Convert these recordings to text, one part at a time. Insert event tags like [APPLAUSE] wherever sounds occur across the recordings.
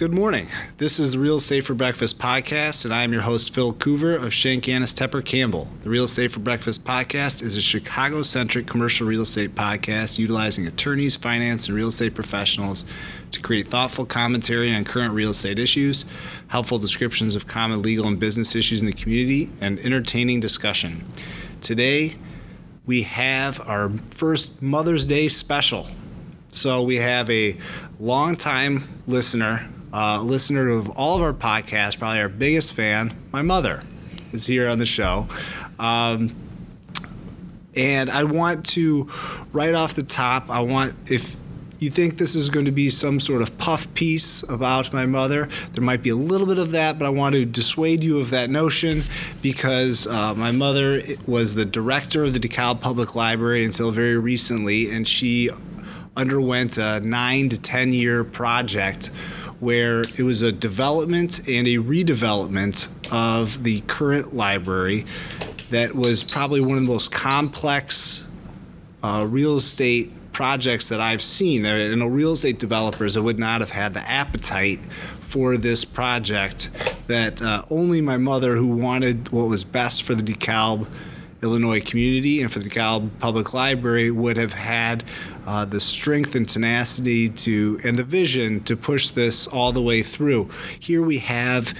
Good morning. This is the Real Estate for Breakfast podcast, and I am your host, Phil Coover of Schenk Annes Tepper Campbell. The Real Estate for Breakfast podcast is a Chicago centric commercial real estate podcast utilizing attorneys, finance, and real estate professionals to create thoughtful commentary on current real estate issues, helpful descriptions of common legal and business issues in the community, and entertaining discussion. Today, we have our first Mother's Day special. So we have a longtime listener uh, listener of all of our podcasts, probably our biggest fan, my mother, is here on the show. Um, and I want to, right off the top, I want, if you think this is going to be some sort of puff piece about my mother, there might be a little bit of that, but I want to dissuade you of that notion because uh, my mother was the director of the DeKalb Public Library until very recently, and she underwent a nine to 10 year project where it was a development and a redevelopment of the current library that was probably one of the most complex uh, real estate projects that I've seen. And real estate developers that would not have had the appetite for this project that uh, only my mother, who wanted what was best for the DeKalb Illinois community and for the DeKalb Public Library would have had uh, the strength and tenacity to and the vision to push this all the way through. Here we have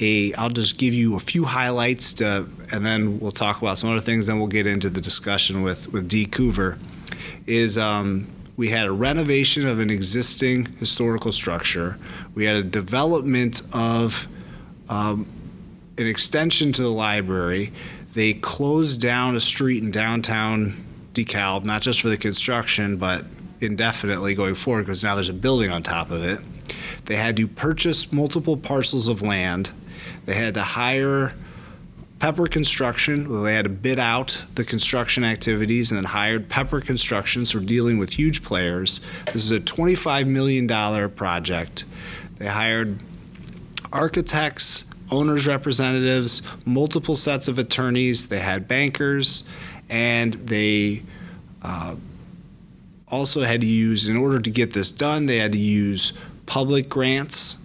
a. I'll just give you a few highlights to, and then we'll talk about some other things. Then we'll get into the discussion with with Dee Coover. Is um, we had a renovation of an existing historical structure. We had a development of um, an extension to the library. They closed down a street in downtown DeKalb, not just for the construction, but indefinitely going forward because now there's a building on top of it. They had to purchase multiple parcels of land. They had to hire Pepper Construction. They had to bid out the construction activities and then hired Pepper Construction, so we're dealing with huge players. This is a $25 million project. They hired architects, owners' representatives, multiple sets of attorneys. They had bankers, and they uh, also had to use, in order to get this done, they had to use public grants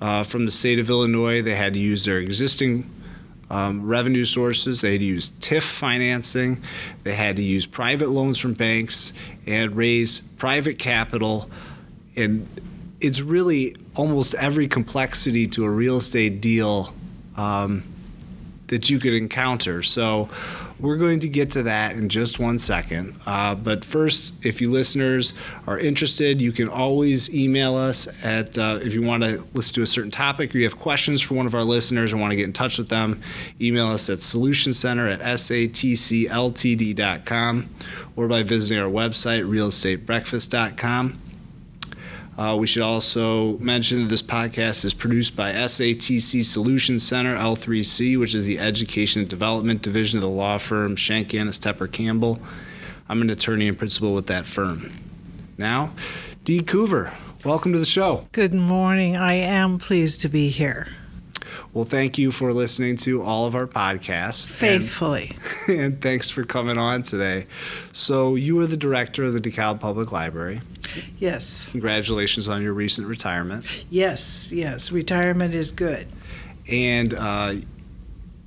uh, from the state of Illinois. They had to use their existing um, revenue sources. They had to use TIF financing. They had to use private loans from banks and raise private capital. And it's really almost every complexity to a real estate deal um, that you could encounter. So we're going to get to that in just one second. Uh, but first, if you listeners are interested, you can always email us at uh, if you want to listen to a certain topic or you have questions for one of our listeners and want to get in touch with them, email us at solutioncenter at satcltd.com or by visiting our website, realestatebreakfast.com. Uh, we should also mention that this podcast is produced by SATC Solutions Center, L3C, which is the Education and Development Division of the law firm Schenk Annes Tepper Campbell. I'm an attorney and principal with that firm. Now, Dee Coover, welcome to the show. Good morning. I am pleased to be here. Well, thank you for listening to all of our podcasts. Faithfully. And, [LAUGHS] and, thanks for coming on today. So, you are the director of the DeKalb Public Library. Yes. Congratulations on your recent retirement. Yes, yes. Retirement is good. And uh,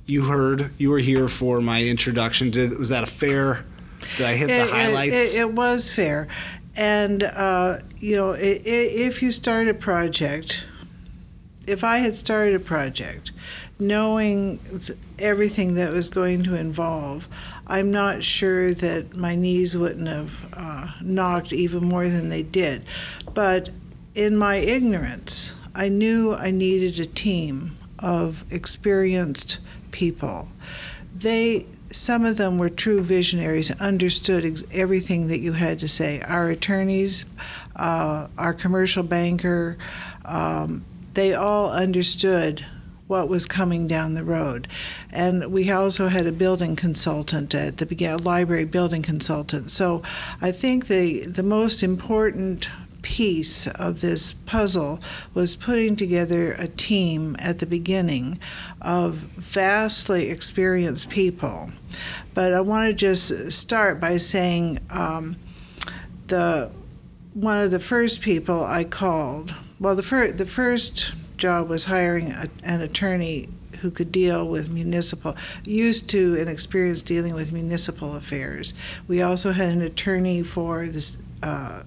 you heard, you were here for my introduction. Did, was that a fair? Did I hit it, the highlights? It, it, was fair. And, uh, you know, if you start a project, if I had started a project knowing everything that was going to involve, I'm not sure that my knees wouldn't have uh, knocked even more than they did. But in my ignorance, I knew I needed a team of experienced people. They some of them were true visionaries understood ex- everything that you had to say. Our attorneys, uh, our commercial banker, um, they all understood what was coming down the road. And we also had a building consultant at the beginning, library building consultant. So I think the, the most important piece of this puzzle was putting together a team at the beginning of vastly experienced people. But I want to just start by saying um, the one of the first people I called well, the, fir- the first job was hiring a, an attorney who could deal with municipal, used to and experienced dealing with municipal affairs. We also had an attorney for this. Uh,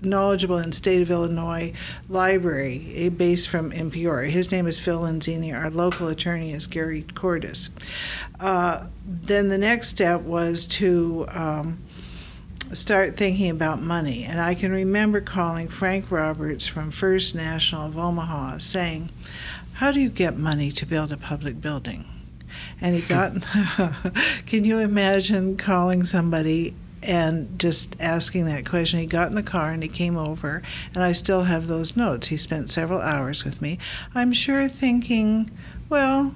knowledgeable in state of Illinois library, a base from in Peoria. His name is Phil Lenzini. Our local attorney is Gary Cordis. Uh, then the next step was to um, start thinking about money. And I can remember calling Frank Roberts from First National of Omaha saying, How do you get money to build a public building? And he got, [LAUGHS] [LAUGHS] can you imagine calling somebody and just asking that question. He got in the car and he came over, and I still have those notes. He spent several hours with me. I'm sure thinking, well,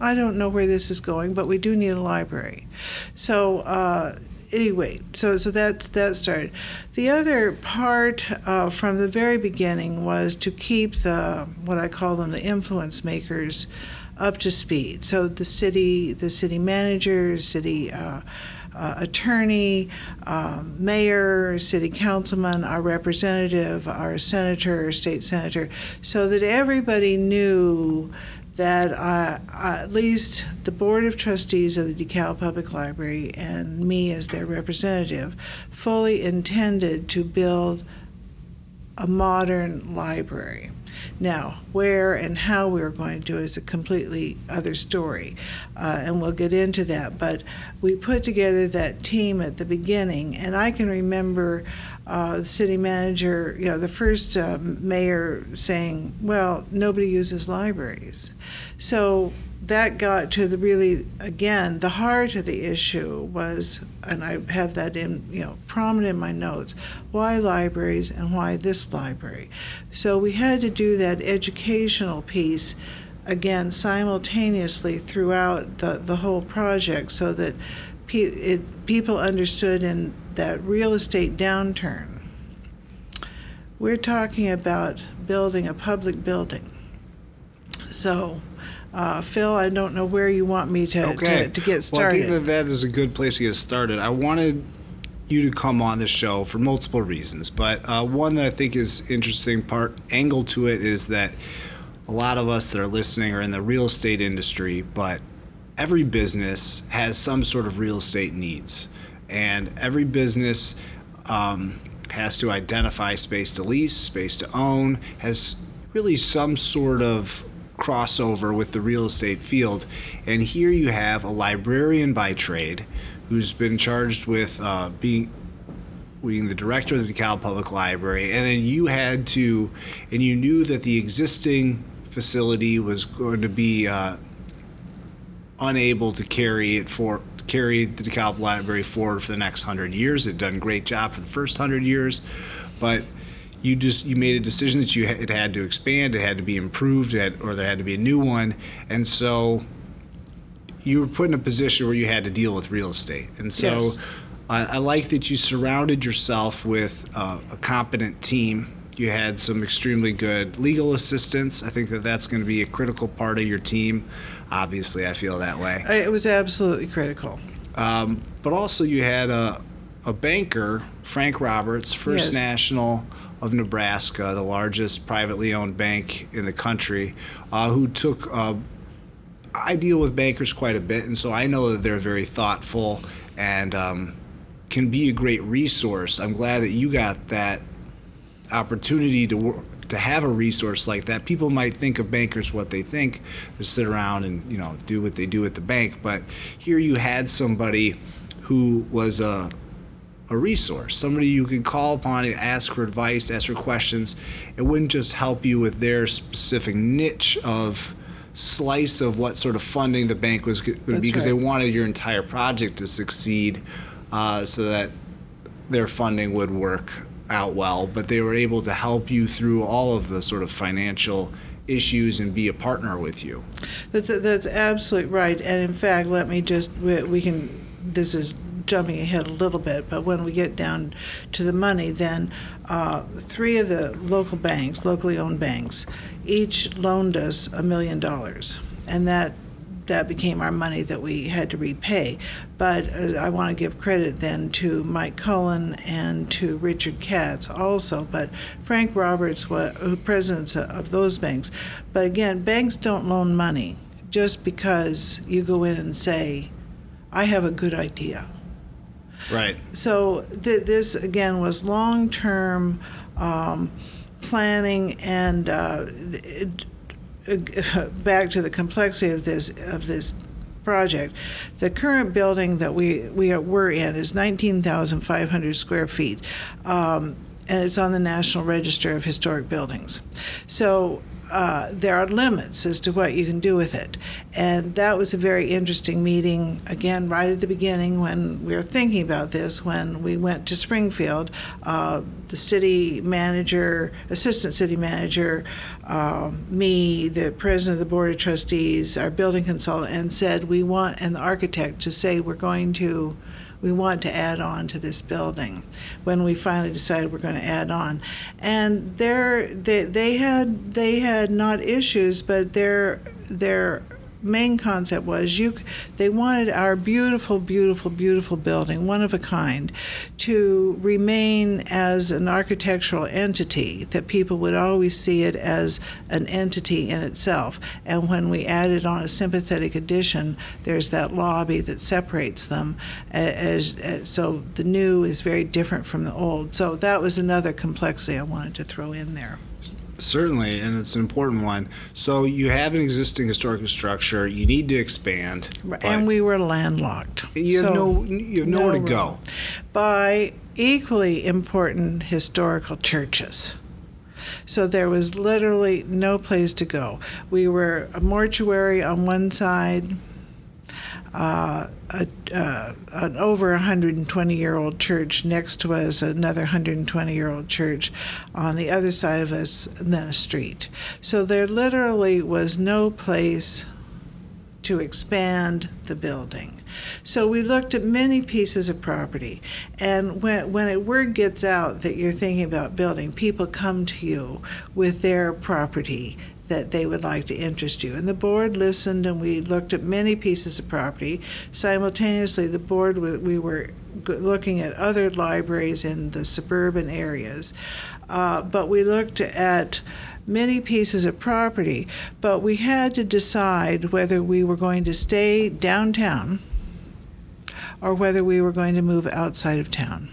I don't know where this is going, but we do need a library. So, uh, anyway, so so that that started. The other part uh, from the very beginning was to keep the what I call them the influence makers up to speed. So the city, the city manager, city. Uh, uh, attorney, uh, mayor, city councilman, our representative, our senator, state senator, so that everybody knew that uh, at least the Board of Trustees of the DeKalb Public Library and me as their representative fully intended to build a modern library. Now, where and how we are going to do is a completely other story, uh, and we'll get into that. But we put together that team at the beginning, and I can remember uh, the city manager, you know, the first uh, mayor saying, "Well, nobody uses libraries," so that got to the really again the heart of the issue was and i have that in you know prominent in my notes why libraries and why this library? So we had to do that educational piece again simultaneously throughout the, the whole project so that pe- it, people understood in that real estate downturn we're talking about building a public building so uh, Phil, I don't know where you want me to, okay. to, to, get started. Well, I think that that is a good place to get started. I wanted you to come on the show for multiple reasons, but uh, one that I think is interesting part angle to it is that a lot of us that are listening are in the real estate industry, but every business has some sort of real estate needs, and every business um, has to identify space to lease, space to own, has really some sort of crossover with the real estate field. And here you have a librarian by trade who's been charged with uh, being being the director of the DeKalb Public Library, and then you had to, and you knew that the existing facility was going to be uh, unable to carry it for carry the DeKalb Library forward for the next hundred years. It done a great job for the first hundred years, but you just you made a decision that you it had to expand, it had to be improved, had, or there had to be a new one, and so you were put in a position where you had to deal with real estate. And so Yes. I, I like that you surrounded yourself with uh, a competent team. You had some extremely good legal assistance. I think that that's going to be a critical part of your team. Obviously, I feel that way. It was absolutely critical. Um, but also, you had a, a banker, Frank Roberts, First Yes. National of Nebraska, the largest privately owned bank in the country, uh, who took. Uh, I deal with bankers quite a bit, and so I know that they're very thoughtful and um, can be a great resource. I'm glad that you got that opportunity to work, to have a resource like that. People might think of bankers what they think, just sit around and you know do what they do at the bank. But here you had somebody who was a a resource, somebody you could call upon and ask for advice, ask for questions. It wouldn't just help you with their specific niche of slice of what sort of funding the bank was going to be because they wanted your entire project to succeed uh, so that their funding would work out well, but they were able to help you through all of the sort of financial issues and be a partner with you. That's that's absolutely right. And in fact, let me just we, we can. This is jumping ahead a little bit, but when we get down to the money, then uh, three of the local banks, locally owned banks, each loaned us a million dollars, and that that became our money that we had to repay. But uh, I want to give credit then to Mike Cullen and to Richard Katz also. But Frank Roberts was who presidents of those banks. But again, banks don't loan money just because you go in and say, "I have a good idea." Right. So th- this again was long-term um, planning and. Uh, it, back to the complexity of this of this project. The current building that we we are, we're in is 19,500 square feet, um, and it's on the National Register of Historic Buildings. So uh, there are limits as to what you can do with it. And that was a very interesting meeting, again, right at the beginning when we were thinking about this, when we went to Springfield. Uh, the city manager, assistant city manager, uh, me, the president of the board of trustees, our building consultant, and said, We want, and the architect to say, We're going to we want to add on to this building when we finally decided we're going to add on. And they they had they had not issues, but their their main concept was you they wanted our beautiful beautiful beautiful building one of a kind to remain as an architectural entity that people would always see it as an entity in itself. And when we added on a sympathetic addition there's that lobby that separates them as, as so the new is very different from the old. So that was another complexity I wanted to throw in there Certainly, and it's an important one. So you have an existing historical structure. You need to expand, and we were landlocked. You have no, you have nowhere no to go. By equally important historical churches. So there was literally no place to go. We were a mortuary on one side, uh, a, uh, an over 120 year old church next to us, another 120 year old church on the other side of us, and then a street. So there literally was no place to expand the building. So we looked at many pieces of property, and when when it, word gets out that you're thinking about building, people come to you with their property that they would like to interest you. And the board listened, and we looked at many pieces of property. Simultaneously, the board we were looking at other libraries in the suburban areas, uh, but we looked at many pieces of property. But we had to decide whether we were going to stay downtown or whether we were going to move outside of town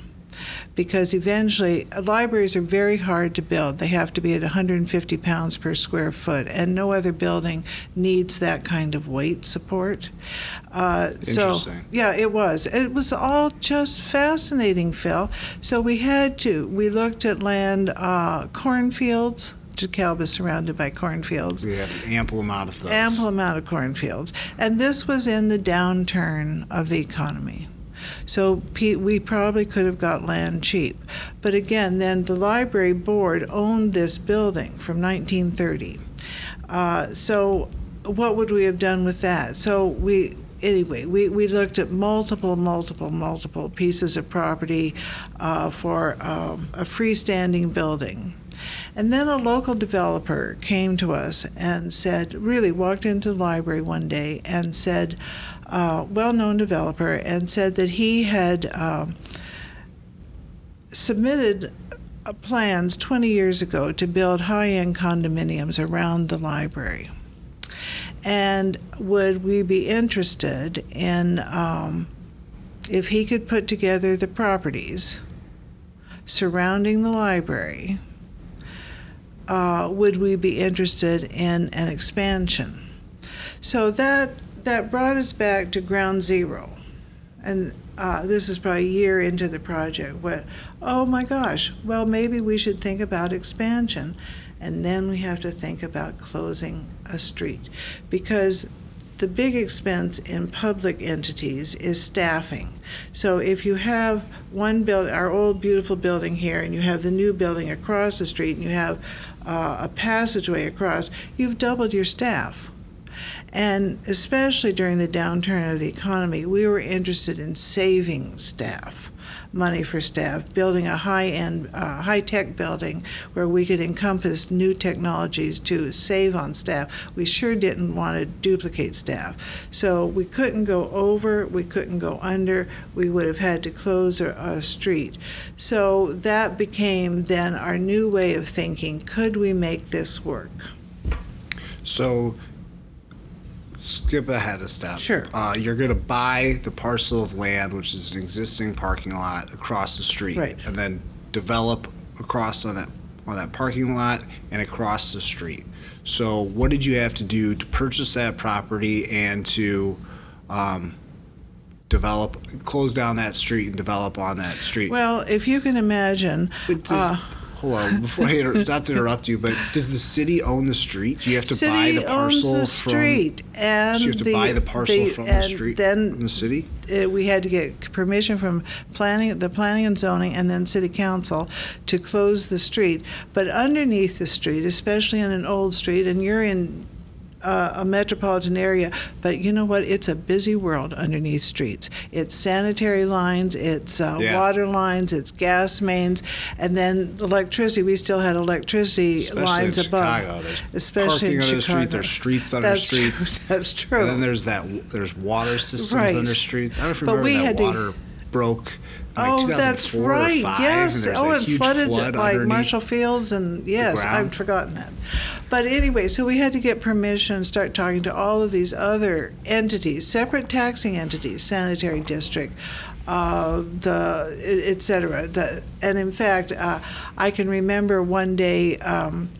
because eventually libraries are very hard to build. They have to be at 150 pounds per square foot, and no other building needs that kind of weight support. Uh, so yeah, it was. It was all just fascinating, Phil. So we had to. We looked at land, uh, cornfields. DeKalb is surrounded by cornfields. We have an ample amount of those. Ample amount of cornfields. And this was in the downturn of the economy. So we probably could have got land cheap. But again, then the library board owned this building from 1930. Uh, so what would we have done with that? So we anyway, we, we looked at multiple, multiple, multiple pieces of property uh, for um, a freestanding building. And then a local developer came to us and said, really walked into the library one day and said, uh, well known developer, and said that he had um, submitted uh, plans 20 years ago to build high end condominiums around the library. And would we be interested in um, if he could put together the properties surrounding the library? Uh, would we be interested in an expansion? So that that brought us back to ground zero. And uh, this is probably a year into the project. but oh my gosh, well, maybe we should think about expansion. And then we have to think about closing a street. Because the big expense in public entities is staffing. So if you have one build, our old beautiful building here, and you have the new building across the street, and you have uh, a passageway across, you've doubled your staff. And especially during the downturn of the economy, we were interested in saving staff money for staff, building a high-end, uh, high-tech building where we could encompass new technologies to save on staff. We sure didn't want to duplicate staff. So we couldn't go over, we couldn't go under, we would have had to close a, a street. So that became then our new way of thinking, could we make this work? So skip ahead a step. Sure. Uh, you're going to buy the parcel of land, which is an existing parking lot across the street, Right. and then develop across on that on that parking lot and across the street. So, what did you have to do to purchase that property and to um, develop, close down that street and develop on that street? Well, if you can imagine, does- uh, hold on, before I inter- not to interrupt you, but does the city own the street? Do you have to city buy the parcel owns the from? street, and So you have to the, buy the parcel the- from the street Then from the city. uh, we had to get permission from planning, the planning and zoning, and then city council to close the street. But underneath the street, especially in an old street, and you're in uh, a metropolitan area, but you know what? It's a busy world underneath streets. It's sanitary lines, it's uh, Yeah. water lines, it's gas mains, and then electricity. We still had electricity Especially lines in above. Chicago, there's especially parking in Chicago. street. There's streets under That's streets. True. [LAUGHS] That's true. And then there's that. There's water systems Right. under streets. I don't know if you But remember that had to- water broke. Like oh, that's 2004 or right. yes. And oh, and flooded flood like. Marshall Fields, and yes. I've forgotten that. But anyway, so we had to get permission and start talking to all of these other entities, separate taxing entities, sanitary district. Uh, the et et cetera. The, and in fact, uh, I can remember one day um,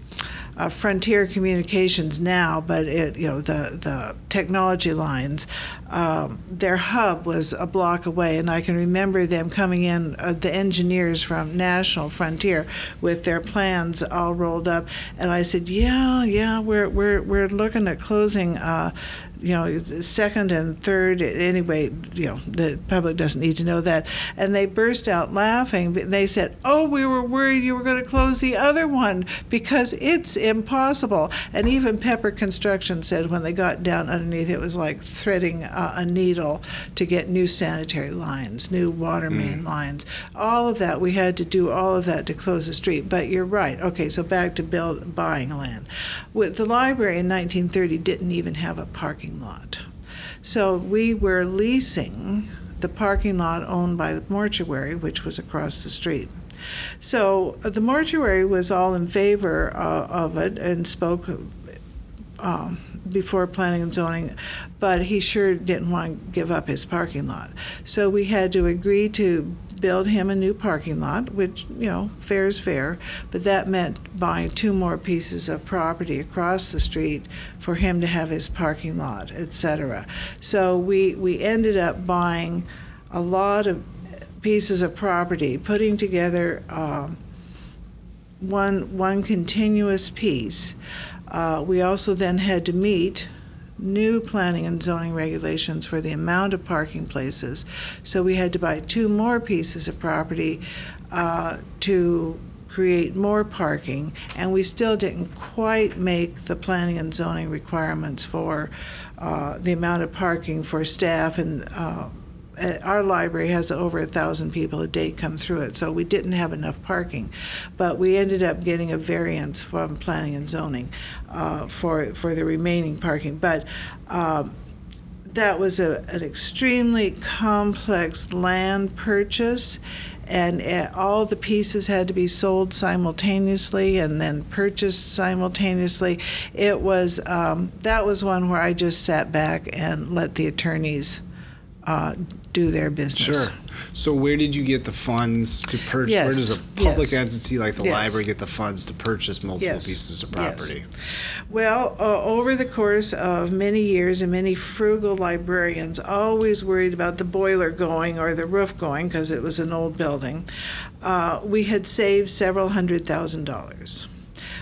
uh, Frontier Communications now, but it you know the the technology lines, um, their hub was a block away, and I can remember them coming in, uh, the engineers from National Frontier, with their plans all rolled up, and I said, yeah, yeah, we're we're we're looking at closing. Uh, you know, second and third. Anyway, you know, the public doesn't need to know that. And they burst out laughing. They said, "Oh, we were worried you were going to close the other one because it's impossible." And even Pepper Construction said when they got down underneath, it was like threading uh, a needle to get new sanitary lines, new water main lines. All of that we had to do. All of that to close the street. But you're right. Okay, so back to build buying land. With the library in 1930 didn't even have a parking lot. So we were leasing the parking lot owned by the mortuary, which was across the street. So uh, the mortuary was all in favor uh, of it and spoke um, before planning and zoning, but he sure didn't want to give up his parking lot. So we had to agree to build him a new parking lot, which, you know, fair is fair, but that meant buying two more pieces of property across the street for him to have his parking lot, et cetera. So we, we ended up buying a lot of pieces of property, putting together um, one, one continuous piece. Uh, we also then had to meet new planning and zoning regulations for the amount of parking places. So we had to buy two more pieces of property uh, to create more parking, and we still didn't quite make the planning and zoning requirements for uh, the amount of parking for staff and uh, our library has over a thousand people a day come through it, so we didn't have enough parking. But we ended up getting a variance from planning and zoning uh, for for the remaining parking. But um, that was a, an extremely complex land purchase, and uh, all the pieces had to be sold simultaneously and then purchased simultaneously. It was um, that was one where I just sat back and let the attorneys uh, do their business. Sure. So where did you get the funds to purchase? Yes, Where does a public yes. entity like the Yes. library get the funds to purchase multiple pieces of yes. property? Well, uh, over the course of many years, and many frugal librarians always worried about the boiler going or the roof going because it was an old building, uh, we had saved several hundred thousand dollars.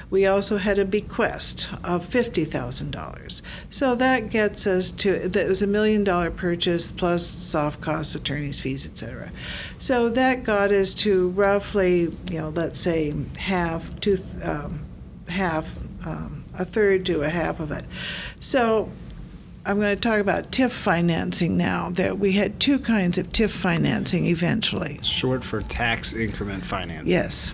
We also had a bequest of fifty thousand dollars. So that gets us to that was a million dollar purchase plus soft costs, attorneys' fees, etc. So that got us to roughly, you know, let's say half, two, um, half, um, a third to a half of it. So I'm going to talk about TIF financing now. That we had two kinds of TIF financing eventually. Short for tax increment financing. Yes,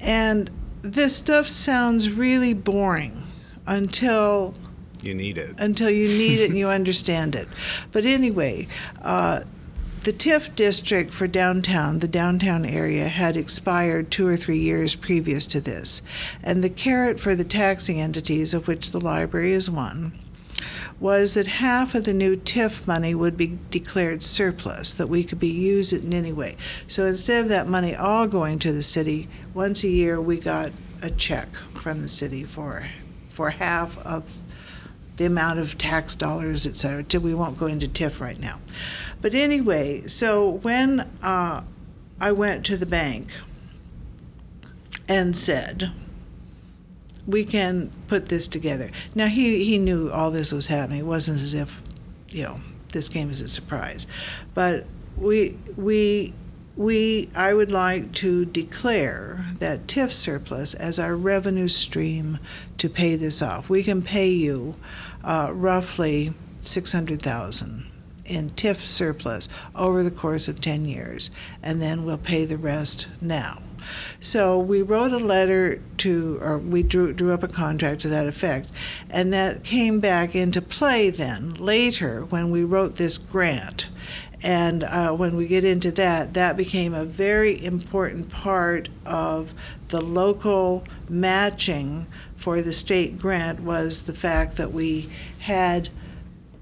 and this stuff sounds really boring until You need it. until you need it and you [LAUGHS] understand it. But anyway, uh, the TIF district for downtown, the downtown area, had expired two or three years previous to this. And the carrot for the taxing entities, of which the library is one, was that half of the new TIF money would be declared surplus, that we could be used it in any way. So instead of that money all going to the city, once a year we got a check from the city for for half of the amount of tax dollars, et cetera. We won't go into TIF right now. But anyway, so when uh, I went to the bank and said, we can put this together. Now he, he knew all this was happening. It wasn't as if, you know, this came as a surprise. But we we we I would like to declare that TIF surplus as our revenue stream to pay this off. We can pay you uh, roughly six hundred thousand in TIF surplus over the course of ten years, and then we'll pay the rest now. So we wrote a letter to, or we drew, drew up a contract to that effect, and that came back into play then later when we wrote this grant. And uh, when we get into that, that became a very important part of the local matching for the state grant was the fact that we had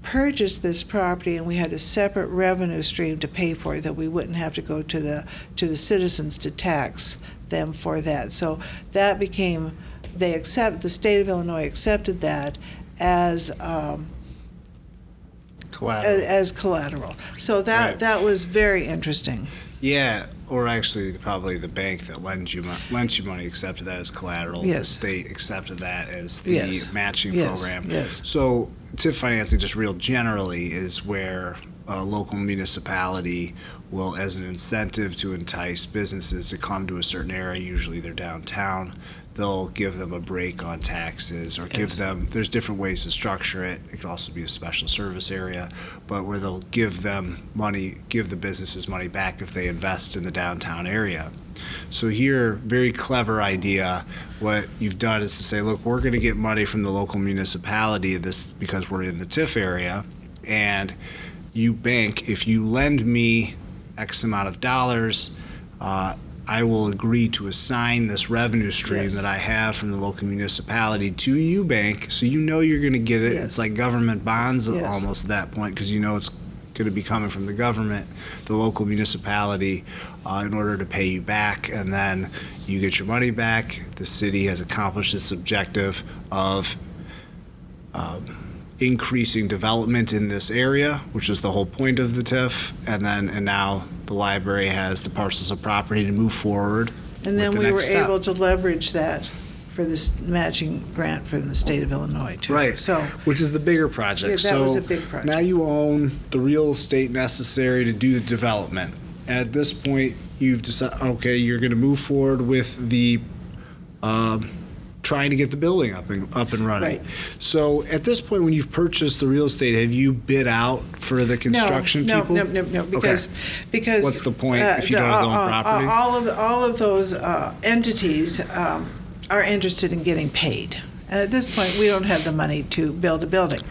purchased this property and we had a separate revenue stream to pay for it that we wouldn't have to go to the to the citizens to tax them for that. So that became they accept the state of Illinois accepted that as um, Collateral. as, as collateral. So that Right. that was very interesting. Yeah, or actually, probably the bank that lends you mo- lends you money accepted that as collateral. The Yes. state accepted that as the Yes. matching Yes, program. yes. So TIF financing, just real generally, is where a local municipality will, as an incentive to entice businesses to come to a certain area, usually they're downtown, they'll give them a break on taxes or give them, there's different ways to structure it. It could also be a special service area, but where they'll give them money, give the businesses money back if they invest in the downtown area. So here, very clever idea. What you've done is to say, look, we're going to get money from the local municipality this because we're in the TIF area, and you bank. If you lend me X amount of dollars, uh, I will agree to assign this revenue stream Yes. that I have from the local municipality to you, bank, so you know you're going to get it. Yes. It's like government bonds Yes. almost at that point because you know it's going to be coming from the government, the local municipality, uh, in order to pay you back, and then you get your money back. The city has accomplished its objective of um, increasing development in this area, which is the whole point of the TIF, and then and now the library has the parcels of property to move forward. And with then the we were next step. able to leverage that for this matching grant from the state of Illinois too. Right. So which is the bigger project. Yeah, that so was a big project. Now you own the real estate necessary to do the development. And at this point, you've decided, okay, you're going to move forward with the um, trying to get the building up and up and running. Right. So at this point, when you've purchased the real estate, have you bid out for the construction no, people? No, no, no, no, because because What's the point uh, if you the- don't own uh, uh, property? all of all of those uh, entities um, are interested in getting paid. And at this point, we don't have the money to build a building.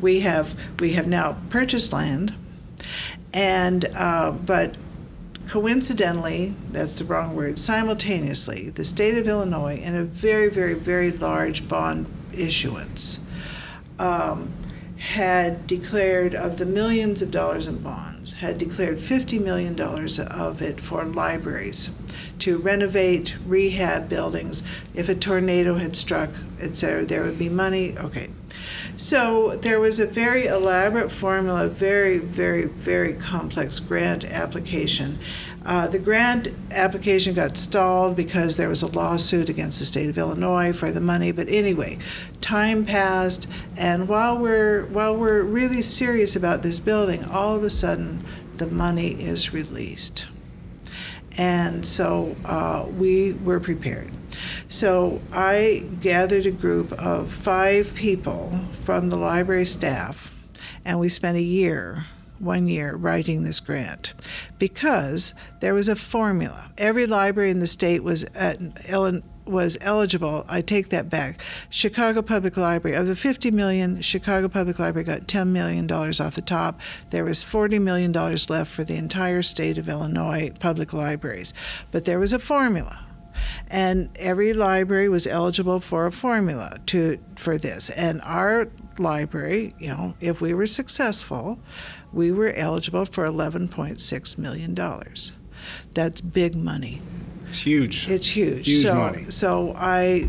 We have we have now purchased land, and uh, but coincidentally, that's the wrong word, simultaneously, the state of Illinois, in a very, very, very large bond issuance, um, had declared of the millions of dollars in bonds, had declared $50 million of it for libraries to renovate, rehab buildings. If a tornado had struck, et cetera, there would be money. Okay. So there was a very elaborate formula, very, very, very complex grant application. Uh, the grant application got stalled because there was a lawsuit against the state of Illinois for the money. But anyway, time passed, and while we're while we're really serious about this building, all of a sudden the money is released, and so uh, we were prepared. So I gathered a group of five people from the library staff And we spent a year, one year, writing this grant because there was a formula. Every library in the state was at was eligible. I take that back. Chicago Public Library of the 50 million, Chicago Public Library got 10 million dollars off the top. There was 40 million dollars left for the entire state of Illinois public libraries. But there was a formula and every library was eligible for a formula to for this. And our library you know if we were successful we were eligible for 11.6 million dollars. That's big money. It's huge. It's huge. Huge so, money. so i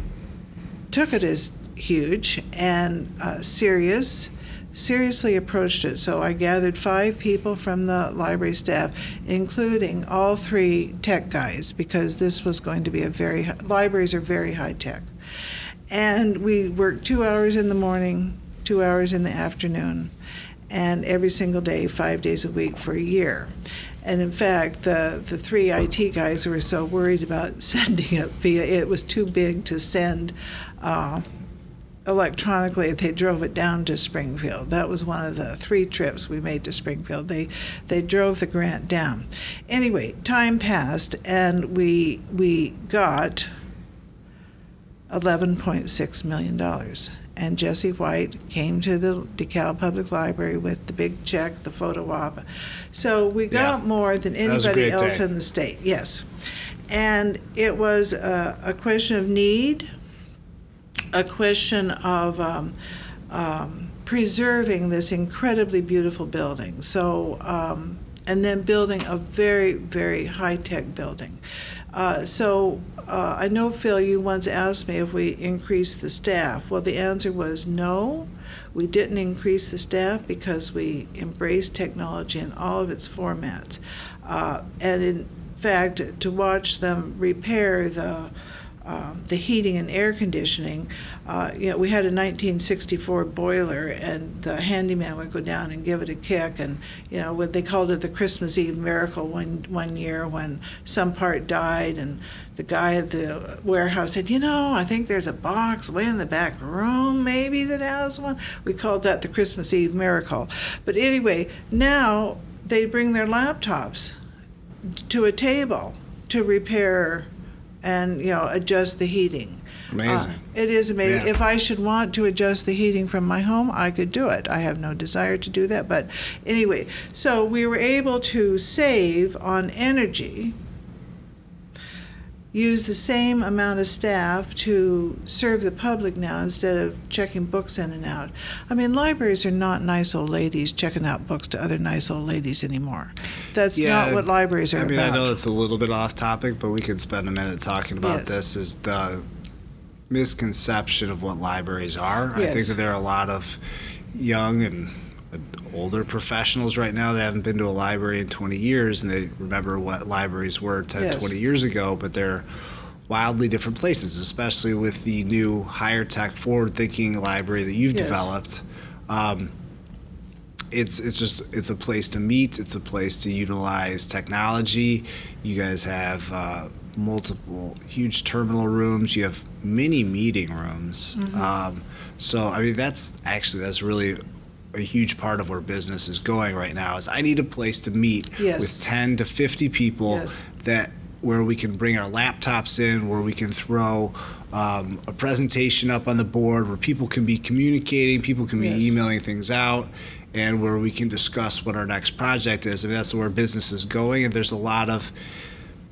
took it as huge and uh, serious seriously approached it. So I gathered five people from the library staff, including all three tech guys, because this was going to be a very, libraries are very high tech. And we worked two hours in the morning, two hours in the afternoon, and every single day, five days a week for a year. And in fact, the, the three IT guys were so worried about [LAUGHS] sending it via, it was too big to send uh, electronically they drove it down to Springfield. That was one of the three trips we made to Springfield. They they drove the grant down. Anyway, time passed and we we got $11.6 million. And Jesse White came to the DeKalb Public Library with the big check, the photo op. So we got Yeah. more than That was a anybody else day. in the state, yes. And it was a, a question of need, a question of um, um, preserving this incredibly beautiful building. So, um, and then building a very, very high tech building. Uh, so, uh, I know, Phil, you once asked me if we increased the staff. Well, the answer was no. We didn't increase the staff because we embraced technology in all of its formats. Uh, and in fact, to watch them repair the um, the heating and air conditioning. Uh, you know, we had a 1964 boiler, and the handyman would go down and give it a kick. And you know, what they called it the Christmas Eve miracle one one year when some part died, and the guy at the warehouse said, "You know, I think there's a box way in the back room, maybe that has one." We called that the Christmas Eve miracle. But anyway, now they bring their laptops to a table to repair and you know adjust the heating. Amazing. Uh, it is amazing. Yeah. If I should want to adjust the heating from my home, I could do it. I have no desire to do that, but anyway, so we were able to save on energy. Use the same amount of staff to serve the public now instead of checking books in and out. I mean, libraries are not nice old ladies checking out books to other nice old ladies anymore. That's Yeah, not what libraries are I mean, about. I know it's a little bit off topic, but we can spend a minute talking about Yes. this. Is the misconception of what libraries are? Yes. I think that there are a lot of young and older professionals right now that haven't been to a library in 20 years, and they remember what libraries were 10, Yes. 20 years ago, but they're wildly different places, especially with the new higher tech, forward thinking library that you've Yes. developed. Um, it's it's just it's a place to meet. It's a place to utilize technology. You guys have uh, multiple huge terminal rooms. You have many meeting rooms. Mm-hmm. Um, so I mean that's actually that's really a huge part of where business is going right now. Is I need a place to meet Yes. with ten to fifty people Yes. that where we can bring our laptops in, where we can throw um, a presentation up on the board, where people can be communicating, people can be Yes. emailing things out, and where we can discuss what our next project is. I mean, that's where business is going, and there's a lot of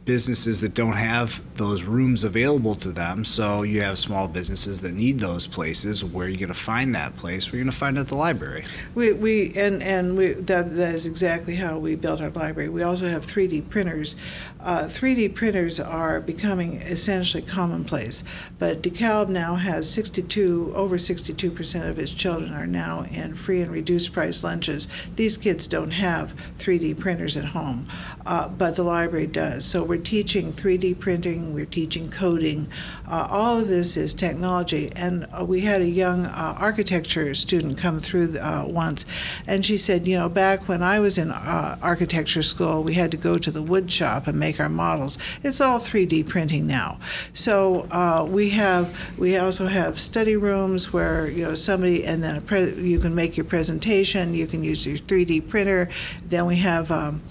businesses that don't have those rooms available to them. So you have small businesses that need those places. Where are you going to find that place? We're going to find it at the library. We, we and and we that that is exactly how we built our library. We also have 3D printers. Uh, 3D printers are becoming essentially commonplace, but DeKalb now has 62 over 62 percent of its children are now in free and reduced price lunches. These kids don't have 3D printers at home, uh, but the library does. So we're teaching 3D printing, we're teaching coding. Uh, all of this is technology. And uh, we had a young uh, architecture student come through uh, once, and she said, you know, back when I was in architecture school, we had to go to the wood shop and make our models. It's all 3D printing now. So uh, we have we also have study rooms where you know somebody and then pre- you can make your presentation. You can use your 3D printer. Then we have. Um,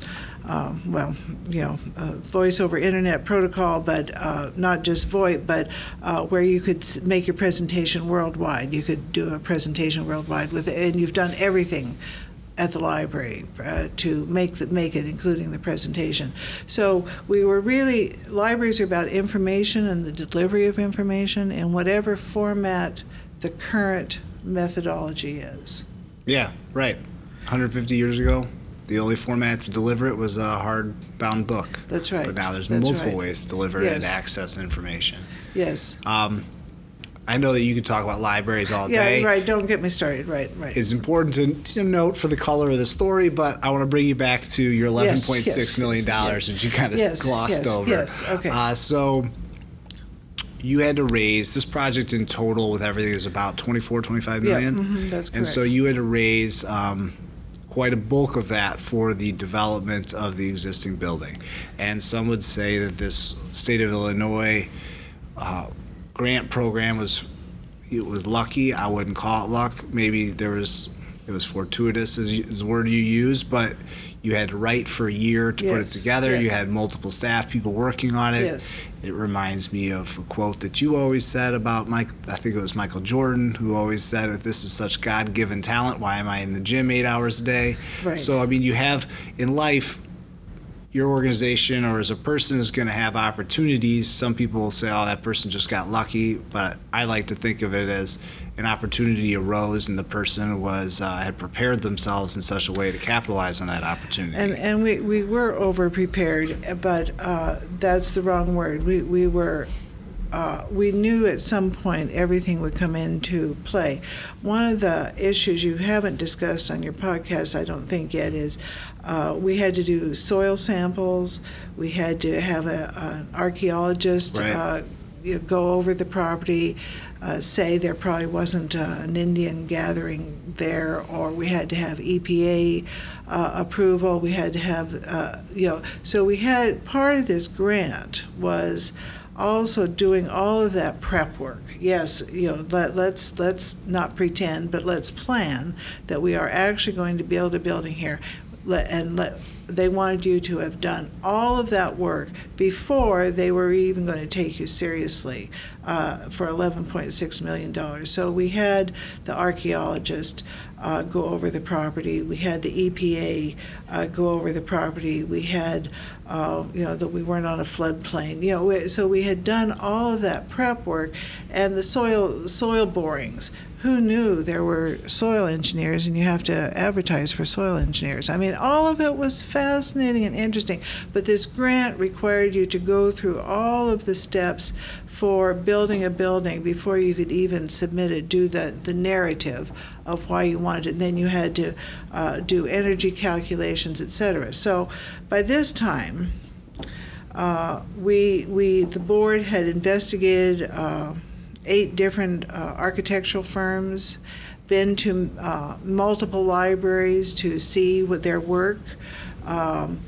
uh, well, you know, uh, voice over internet protocol, but uh, not just VoIP, but uh, where you could make your presentation worldwide. You could do a presentation worldwide with, and you've done everything at the library uh, to make the, make it, including the presentation. So we were really libraries are about information and the delivery of information in whatever format the current methodology is. Yeah, right. 150 years ago, the only format to deliver it was a hardbound book. That's right. But now there's That's multiple right. ways to deliver it and access information. Yes. Um, I know that you could talk about libraries all Yeah. day. Right. Don't get me started. Right. Right. It's important to, to note for the color of the story, but I want to bring you back to your eleven Yes, point six yes, million yes, dollars that you kind of Yes, glossed yes, over. yes, okay. Uh, so you had to raise this project in total with everything is about 24, 25 million yeah. mhm, that's correct. And so you had to raise um, quite a bulk of that for the development of the existing building. And some would say that this state of Illinois uh, grant program was it was lucky. I wouldn't call it luck. Maybe there was it was fortuitous is, is the word you use, but you had to write for a year to put it Yes, together. You had multiple staff people working on it. Yes. It reminds me of a quote that you always said about Mike. I think it was Michael Jordan who always said, "If this is such God-given talent, why am I in the gym eight hours a day?" Right. So I mean, you have in life, your organization or as a person is going to have opportunities. Some people will say, "Oh, that person just got lucky," but I like to think of it as an opportunity arose and the person was uh, had prepared themselves in such a way to capitalize on that opportunity. And and we, we were over prepared, but uh, that's the wrong word. We we were. Uh, we knew at some point everything would come into play. One of the issues you haven't discussed on your podcast, I don't think yet, is uh, we had to do soil samples. We had to have a, an archaeologist Right. uh, you know, go over the property, uh, say there probably wasn't uh, an Indian gathering there, or we had to have EPA uh, approval. We had to have, uh, you know, so we had part of this grant was also doing all of that prep work. Yes, you know, let, let's let's not pretend, but let's plan that we are actually going to build a building here, let, and let they wanted you to have done all of that work before they were even going to take you seriously uh, for $11.6 million. So we had the archaeologist uh, go over the property, we had the EPA uh, go over the property, we had, uh, you know, that we weren't on a floodplain, you know, so we had done all of that prep work and the soil, soil borings who knew there were soil engineers and you have to advertise for soil engineers? I mean, all of it was fascinating and interesting, but this grant required you to go through all of the steps for building a building before you could even submit it, do the, the narrative of why you wanted it. And then you had to uh, do energy calculations, et cetera. So by this time, uh, we, we, the board had investigated uh, eight different uh, architectural firms, been to uh, multiple libraries to see what their work. Um,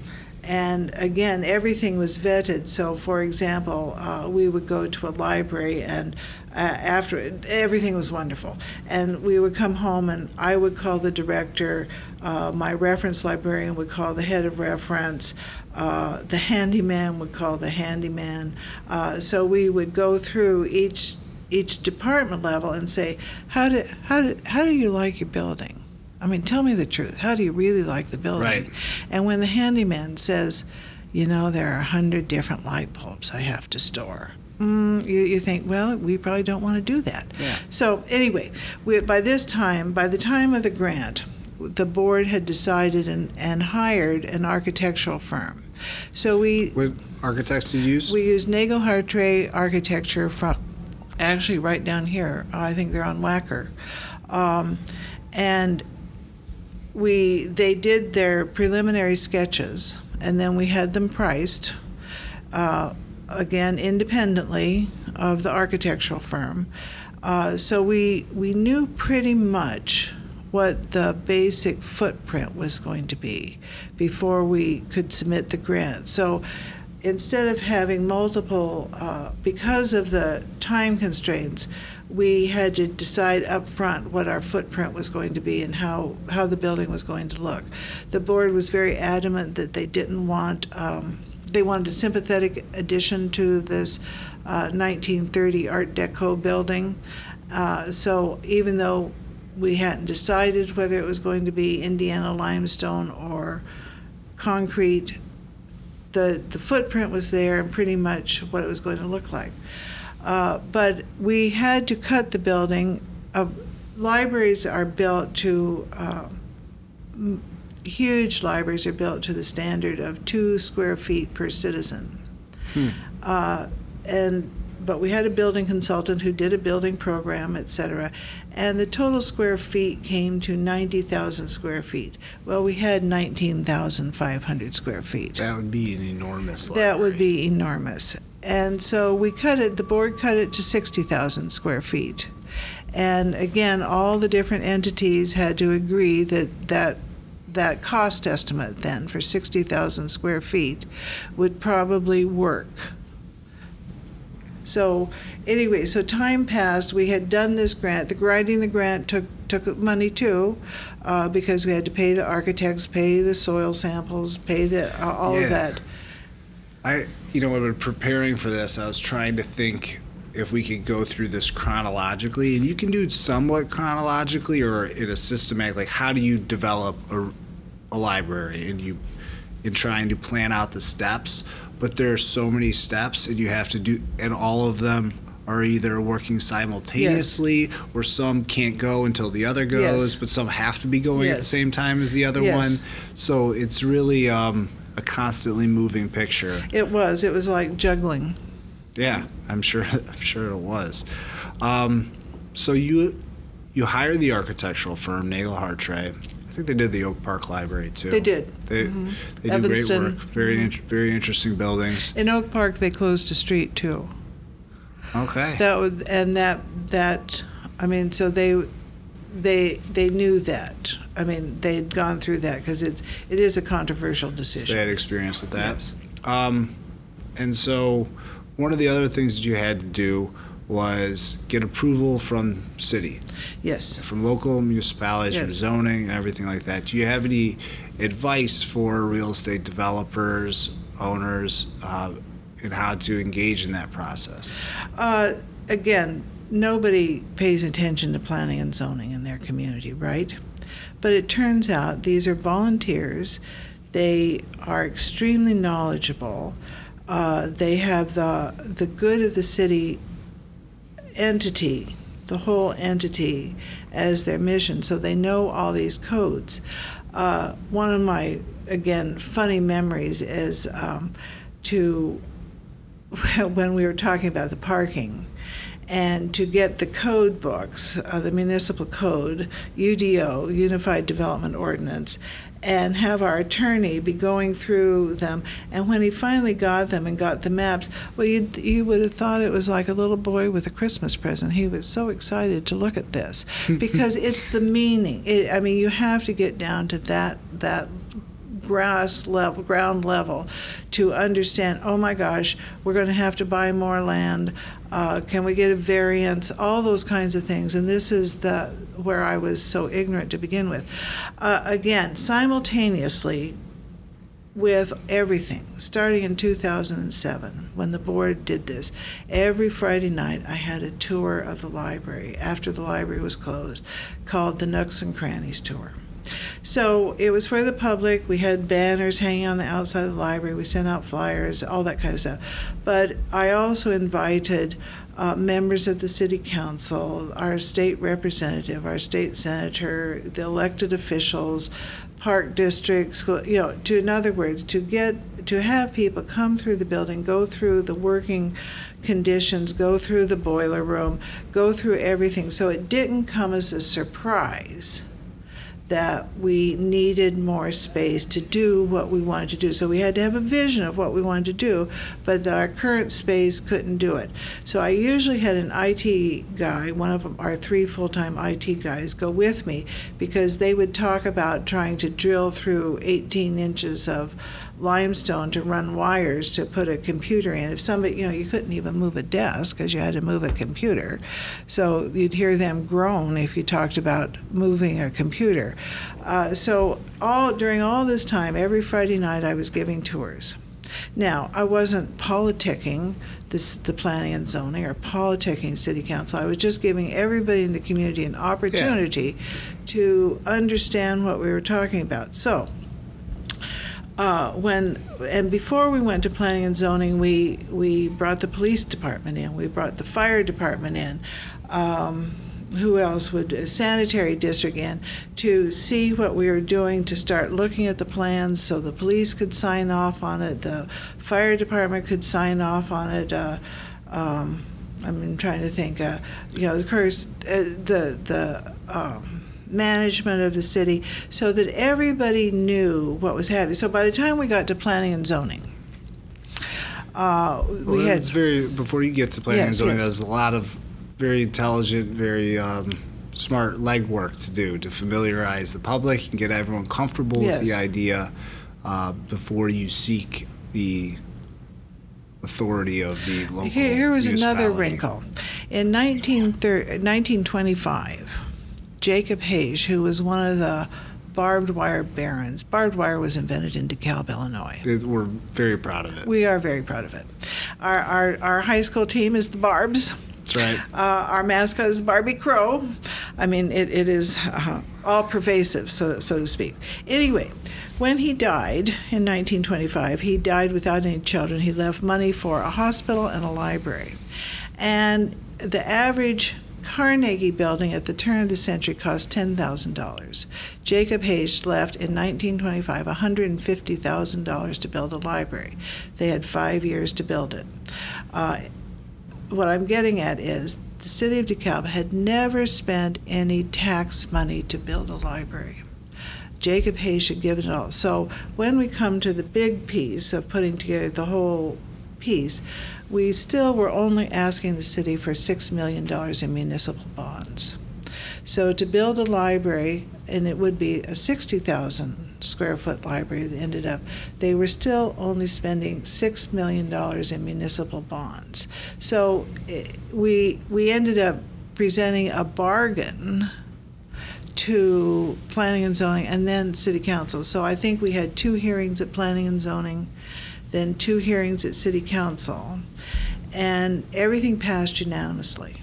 and again, everything was vetted. So, for example, uh, we would go to a library, and uh, after everything was wonderful, and we would come home, and I would call the director, uh, my reference librarian would call the head of reference, uh, the handyman would call the handyman. Uh, so we would go through each each department level and say, how do how do how do you like your building? I mean, tell me the truth. How do you really like the building? Right. And when the handyman says, you know, there are a hundred different light bulbs I have to store. Mm, you, you think, well, we probably don't want to do that. Yeah. So anyway, we, by this time, by the time of the grant, the board had decided and, and hired an architectural firm. So we what architects did you use? we used Nagle Hartray Architecture from actually right down here. I think they're on Wacker. Um, and we they did their preliminary sketches and then we had them priced uh, again independently of the architectural firm. Uh, so we we knew pretty much what the basic footprint was going to be before we could submit the grant. So instead of having multiple, uh, because of the time constraints, we had to decide up front what our footprint was going to be and how, how the building was going to look. The board was very adamant that they didn't want, um, they wanted a sympathetic addition to this uh, 1930 Art Deco building. Uh, so even though we hadn't decided whether it was going to be Indiana limestone or concrete, the, the footprint was there and pretty much what it was going to look like. Uh, but we had to cut the building. Uh, libraries are built to, uh, m- huge libraries are built to the standard of two square feet per citizen. Hmm. Uh, and but we had a building consultant who did a building program, et cetera, and the total square feet came to 90,000 square feet. Well, we had 19,500 square feet. That would be an enormous. That would be enormous. And so we cut it, the board cut it to 60,000 square feet. And again, all the different entities had to agree that that, that cost estimate then for 60,000 square feet would probably work. So anyway, so time passed. We had done this grant. The writing the grant took took money too, uh, because we had to pay the architects, pay the soil samples, pay the uh, all Yeah. of that. I, you know, when preparing for this, I was trying to think if we could go through this chronologically, and you can do it somewhat chronologically or in a systematic. Like, how do you develop a, a library, and you, in trying to plan out the steps? But there are so many steps, and you have to do, and all of them are either working simultaneously, or some can't go until the other goes, Yes. but some have to be going at the same time as the other Yes. one. So it's really um, a constantly moving picture. It was. It was like juggling. Yeah, I'm sure. [LAUGHS] I'm sure it was. Um, so you you hired the architectural firm Nagle Hartray. I think they did the Oak Park Library too. They did. They Mhm. they do Evanston. great work. Very int- very interesting buildings. In Oak Park, they closed a street too. Okay. That was, and that that, I mean, so they, they they knew that. I mean, they had gone through that because it's it is a controversial So decision. they had experience with that. Yes. Um, and so one of the other things that you had to do was get approval from city. Yes. from local municipalities, from zoning and everything like that. Do you have any advice for real estate developers, owners, uh, in how to engage in that process? Uh, again, nobody pays attention to planning and zoning in their community, right? But it turns out these are volunteers. They are extremely knowledgeable. Uh, they have the the good of the city entity, the whole entity, as their mission. So they know all these codes. Uh, one of my again funny memories is um, to [LAUGHS] when we were talking about the parking and to get the code books, uh, the municipal code, UDO, Unified Development Ordinance, and have our attorney be going through them. And when he finally got them and got the maps, well, you you would have thought it was like a little boy with a Christmas present. He was so excited to look at this [LAUGHS] because it's the meaning. It, I mean, you have to get down to that that grass level, ground level, to understand. Oh my gosh, we're going to have to buy more land. Uh, can we get a variance? All those kinds of things. And this is the where I was so ignorant to begin with. Uh, again, simultaneously with everything, starting in 2007, when the board did this, every Friday night I had a tour of the library after the library was closed, called the Nooks and Crannies Tour. So it was for the public. We had banners hanging on the outside of the library. We sent out flyers, all that kind of stuff. But I also invited uh, members of the city council, our state representative, our state senator, the elected officials, park districts, you know, to in other words, to get to have people come through the building, go through the working conditions, go through the boiler room, go through everything. So it didn't come as a surprise that we needed more space to do what we wanted to do. So we had to have a vision of what we wanted to do, but our current space couldn't do it. So I usually had an IT guy, one of our three full time IT guys, go with me because they would talk about trying to drill through 18 inches of limestone to run wires to put a computer in. If somebody, you know, you couldn't even move a desk because you had to move a computer. So you'd hear them groan if you talked about moving a computer. Uh, so all during all this time, every Friday night, I was giving tours. Now, I wasn't politicking this, the planning and zoning or politicking city council. I was just giving everybody in the community an opportunity yeah. to understand what we were talking about. So, uh, when and before we went to planning and zoning, we we brought the police department in, we brought the fire department in. Um, who else would a sanitary district in to see what we were doing to start looking at the plans so the police could sign off on it the fire department could sign off on it uh, um, I'm trying to think uh, you know of course uh, the the um, management of the city so that everybody knew what was happening. So by the time we got to planning and zoning, uh, well, we had. Very, before you get to planning yes, and zoning, yes. there's a lot of very intelligent, very um, smart legwork to do to familiarize the public and get everyone comfortable yes. with the idea uh, before you seek the authority of the local. Here, here was another wrinkle. In 1925, Jacob Haish, who was one of the barbed wire barons. Barbed wire was invented in DeKalb, Illinois. We're very proud of it. We are very proud of it. Our, our, our high school team is the Barbs. That's right. Uh, our mascot is Barbie Crow. I mean, it, it is uh, all pervasive, so, so to speak. Anyway, when he died in 1925, he died without any children. He left money for a hospital and a library. And the average Carnegie Building at the turn of the century cost $10,000. Jacob Haish left in 1925 $150,000 to build a library. They had five years to build it. Uh, what I'm getting at is the city of DeKalb had never spent any tax money to build a library. Jacob Haish had given it all. So when we come to the big piece of putting together the whole piece, we still were only asking the city for $6 million in municipal bonds. So to build a library, and it would be a 60,000 square foot library that ended up, they were still only spending $6 million in municipal bonds. So eh, we, we ended up presenting a bargain to planning and zoning and then city council. So I think we had two hearings at planning and zoning then two hearings at City Council, and everything passed unanimously.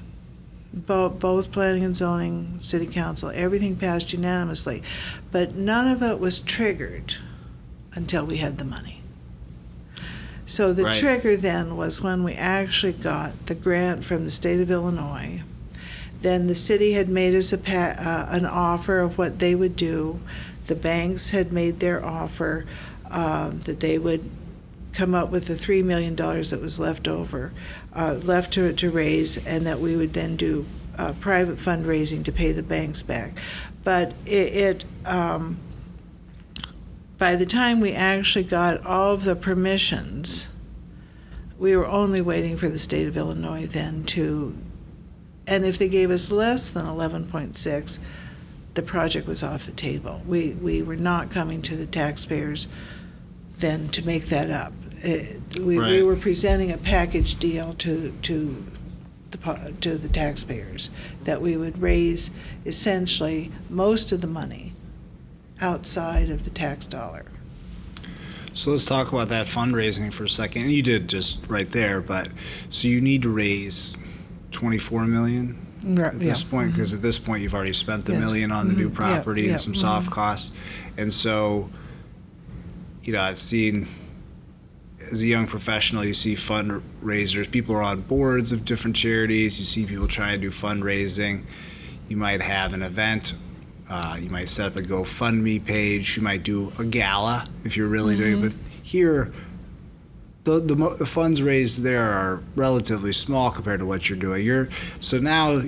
Both, both planning and zoning, city council, everything passed unanimously. But none of it was triggered until we had the money. So the right. trigger then was when we actually got the grant from the state of Illinois. Then the city had made us a pa- uh, an offer of what they would do. The banks had made their offer uh, that they would come up with the $3 million that was left over, uh, left to, to raise, and that we would then do uh, private fundraising to pay the banks back. But it, it um, by the time we actually got all of the permissions, we were only waiting for the state of Illinois then to, and if they gave us less than 11.6, the project was off the table. We, we were not coming to the taxpayers then to make that up. It, we, right. we were presenting a package deal to to the to the taxpayers that we would raise essentially most of the money outside of the tax dollar. So let's talk about that fundraising for a second. You did just right there, but so you need to raise 24 million right, at this yeah. point because mm-hmm. at this point you've already spent the yes. million on the mm-hmm. new property and some soft mm-hmm. costs, and so you know I've seen as a young professional, you see fundraisers. People are on boards of different charities. You see people trying to do fundraising. You might have an event. Uh, you might set up a GoFundMe page. You might do a gala if you're really mm-hmm. doing it. But here, the, the, the funds raised there are relatively small compared to what you're doing. You're so now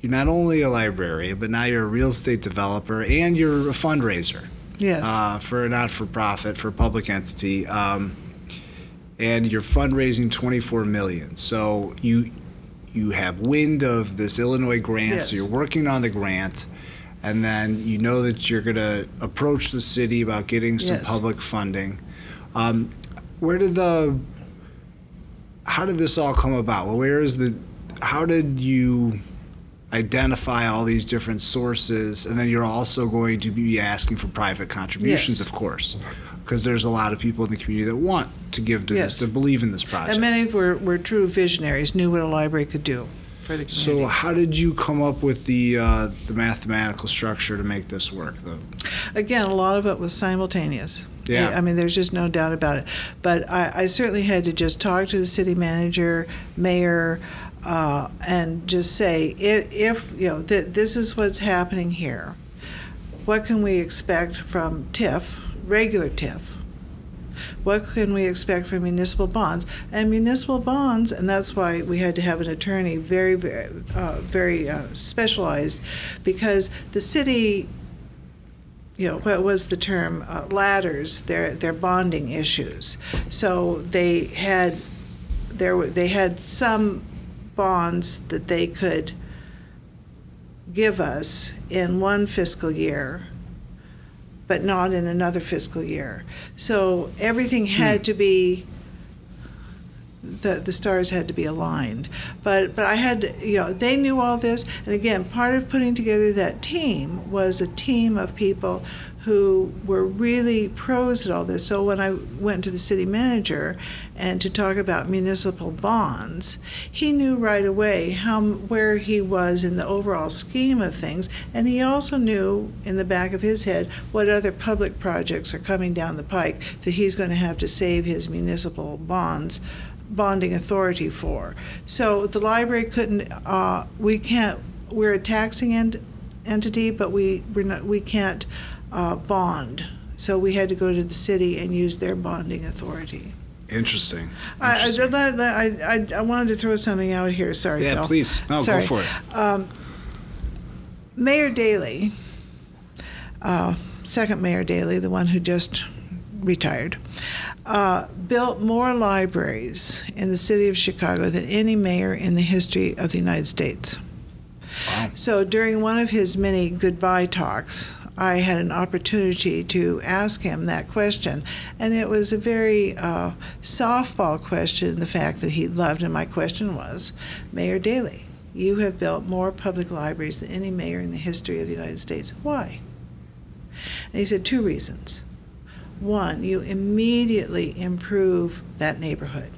you're not only a librarian, but now you're a real estate developer and you're a fundraiser Yes. uh, for a not-for-profit for a public entity, um, and you're fundraising 24 million. So you you have wind of this Illinois grant, so you're working on the grant, and then you know that you're going to approach the city about getting some Yes. public funding. Um, where did the how did this all come about? Well, where is the how did you identify all these different sources and then you're also going to be asking for private contributions Yes. of course because there's a lot of people in the community that want to give to Yes. this that believe in this project and many were, were true visionaries, knew what a library could do for the community. so how did you come up with the uh, the mathematical structure to make this work the, Again, a lot of it was simultaneous. Yeah. I mean, there's just no doubt about it. But I, I certainly had to just talk to the city manager, mayor, uh, and just say, if, if you know, th- this is what's happening here, what can we expect from TIF, regular TIF? What can we expect from municipal bonds? And municipal bonds, and that's why we had to have an attorney very, very, uh, very uh, specialized, because the city you know, what was the term, uh, ladders, their, their bonding issues. So they had, there they had some bonds that they could give us in one fiscal year, but not in another fiscal year. So everything hmm. had to be, the, the stars had to be aligned. But, but I had, you know, they knew all this. And again, part of putting together that team was a team of people who were really pros at all this. So when I went to the city manager and to talk about municipal bonds, he knew right away how where he was in the overall scheme of things, and he also knew in the back of his head what other public projects are coming down the pike that he's going to have to save his municipal bonds bonding authority for. So the library couldn't. Uh, we can't. We're a taxing ent- entity, but we we're not, we can't uh, bond. So we had to go to the city and use their bonding authority. interesting, I, I, I, I, I wanted to throw something out here. Sorry, yeah Phil. please no Sorry. go for it Um, Mayor Daley, uh, second Mayor Daley, the one who just retired, uh, built more libraries in the city of Chicago than any mayor in the history of the United States. Wow. So during one of his many goodbye talks, I had an opportunity to ask him that question, and it was a very uh, softball question. The fact that he loved, and my question was, Mayor Daley, you have built more public libraries than any mayor in the history of the United States. Why? And he said two reasons. One, you immediately improve that neighborhood.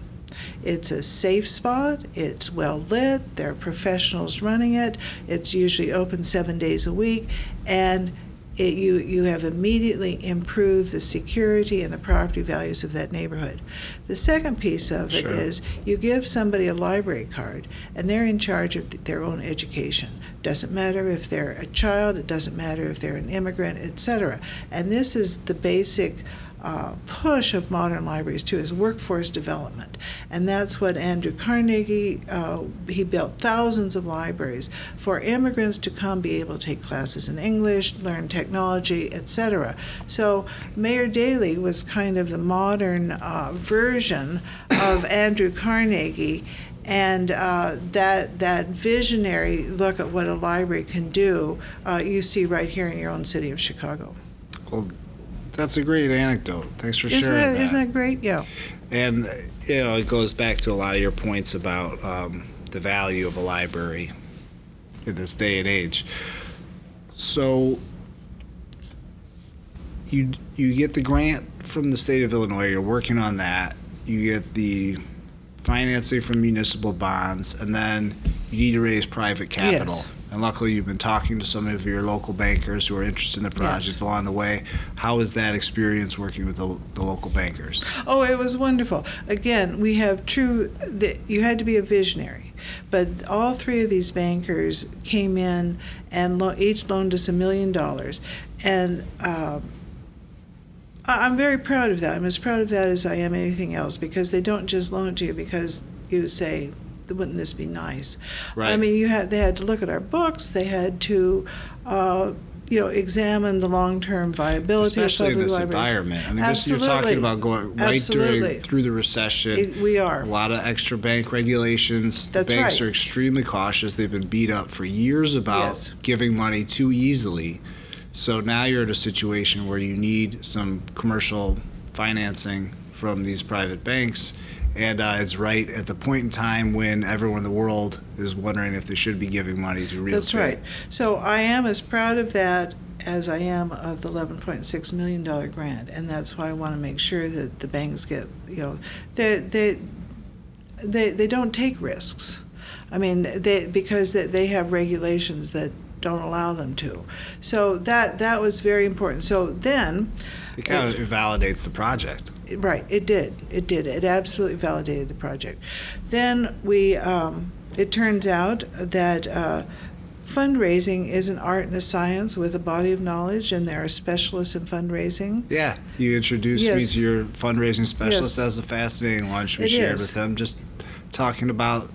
It's a safe spot, it's well lit, there are professionals running it, it's usually open seven days a week, and it, you, you have immediately improved the security and the property values of that neighborhood. The second piece of it Sure. is you give somebody a library card and they're in charge of th- their own education. Doesn't matter if they're a child, it doesn't matter if they're an immigrant, etc. And this is the basic uh, push of modern libraries too is workforce development. And that's what andrew carnegie uh, he built thousands of libraries for immigrants to come be able to take classes in english learn technology etc so mayor daley was kind of the modern uh, version of [COUGHS] andrew carnegie and uh, that that visionary look at what a library can do uh, you see right here in your own city of chicago. Well that's a great anecdote thanks for isn't sharing that, that isn't that great yeah And you know, it goes back to a lot of your points about um, the value of a library in this day and age. So you you get the grant from the state of Illinois. You're working on that. You get the financing from municipal bonds, and then you need to raise private capital. Yes. And luckily, you've been talking to some of your local bankers who are interested in the project Yes. along the way. How was that experience working with the, the local bankers? Oh, it was wonderful. Again, we have true. The, you had to be a visionary, but all three of these bankers came in and lo- each loaned us a million dollars, and um, I'm very proud of that. I'm as proud of that as I am anything else because they don't just loan it to you because you say wouldn't this be nice? Right. I mean, you had they had to look at our books. They had to. Uh, you know, examine the long-term viability especially of in this libraries. environment. I mean, this, you're talking about going right Absolutely. during through the recession. It- we are. A lot of extra bank regulations. The That's banks right. are extremely cautious. They've been beat up for years about Yes. giving money too easily. So now you're in a situation where you need some commercial financing from these private banks. And uh, it's right at the point in time when everyone in the world is wondering if they should be giving money to real That's estate. right. So I am as proud of that as I am of the $11.6 million grant, and that's why I want to make sure that the banks get, you know, they, they, they, they don't take risks. I mean, they, because they, they have regulations that don't allow them to. So that, that was very important. So then, It kind of invalidates the project. Right, it did. It did. It absolutely validated the project. Then we, um, it turns out that uh, fundraising is an art and a science with a body of knowledge, and there are specialists in fundraising. Yeah, you introduced me to your fundraising specialist. Yes. That was a fascinating lunch we It shared is. with them. Just talking about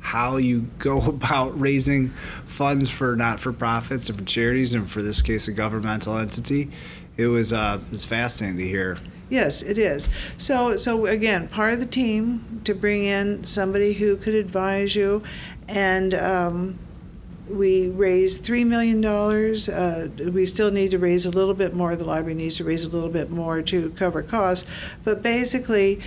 how you [LAUGHS] go about raising funds for not-for-profits and for charities, and for this case, a governmental entity. It was uh, it was fascinating to hear. Yes, it is. So, so again, part of the team to bring in somebody who could advise you, and um, we raised three million dollars. Uh, we still need to raise a little bit more. The library needs to raise a little bit more to cover costs, but basically.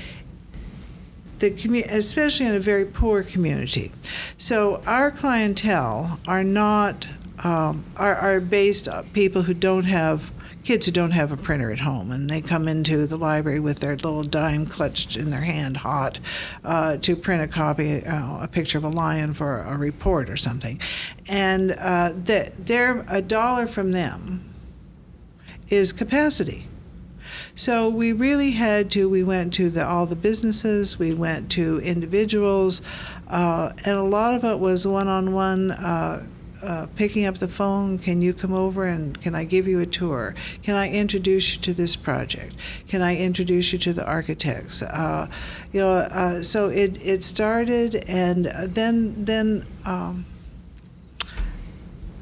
The commu- especially in a very poor community, so our clientele are not um, are, are based on people who don't have kids who don't have a printer at home, and they come into the library with their little dime clutched in their hand, hot, uh, to print a copy, uh, a picture of a lion for a report or something, and uh, that they're a dollar from them is capacity. So we really had to. We went to the, all the businesses. We went to individuals, uh, and a lot of it was one-on-one. Uh, uh, picking up the phone, can you come over and can I give you a tour? Can I introduce you to this project? Can I introduce you to the architects? Uh, you know, uh, so it, it started, and then then um,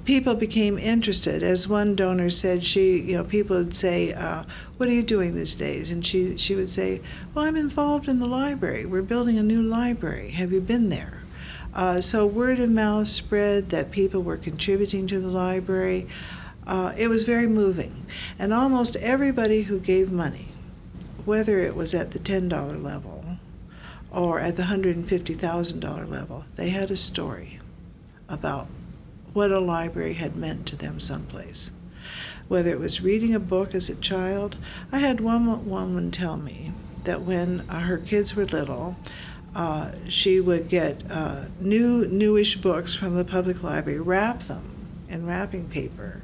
people became interested. As one donor said, she you know people would say, uh, "What are you doing these days?" And she she would say, "Well, I'm involved in the library. We're building a new library. Have you been there?" Uh, so word of mouth spread that people were contributing to the library. Uh, it was very moving. And almost everybody who gave money, whether it was at the $10 level or at the $150,000 level, they had a story about what a library had meant to them someplace. Whether it was reading a book as a child, I had one woman tell me that when uh, her kids were little, uh, she would get uh, new newish books from the public library, wrap them in wrapping paper,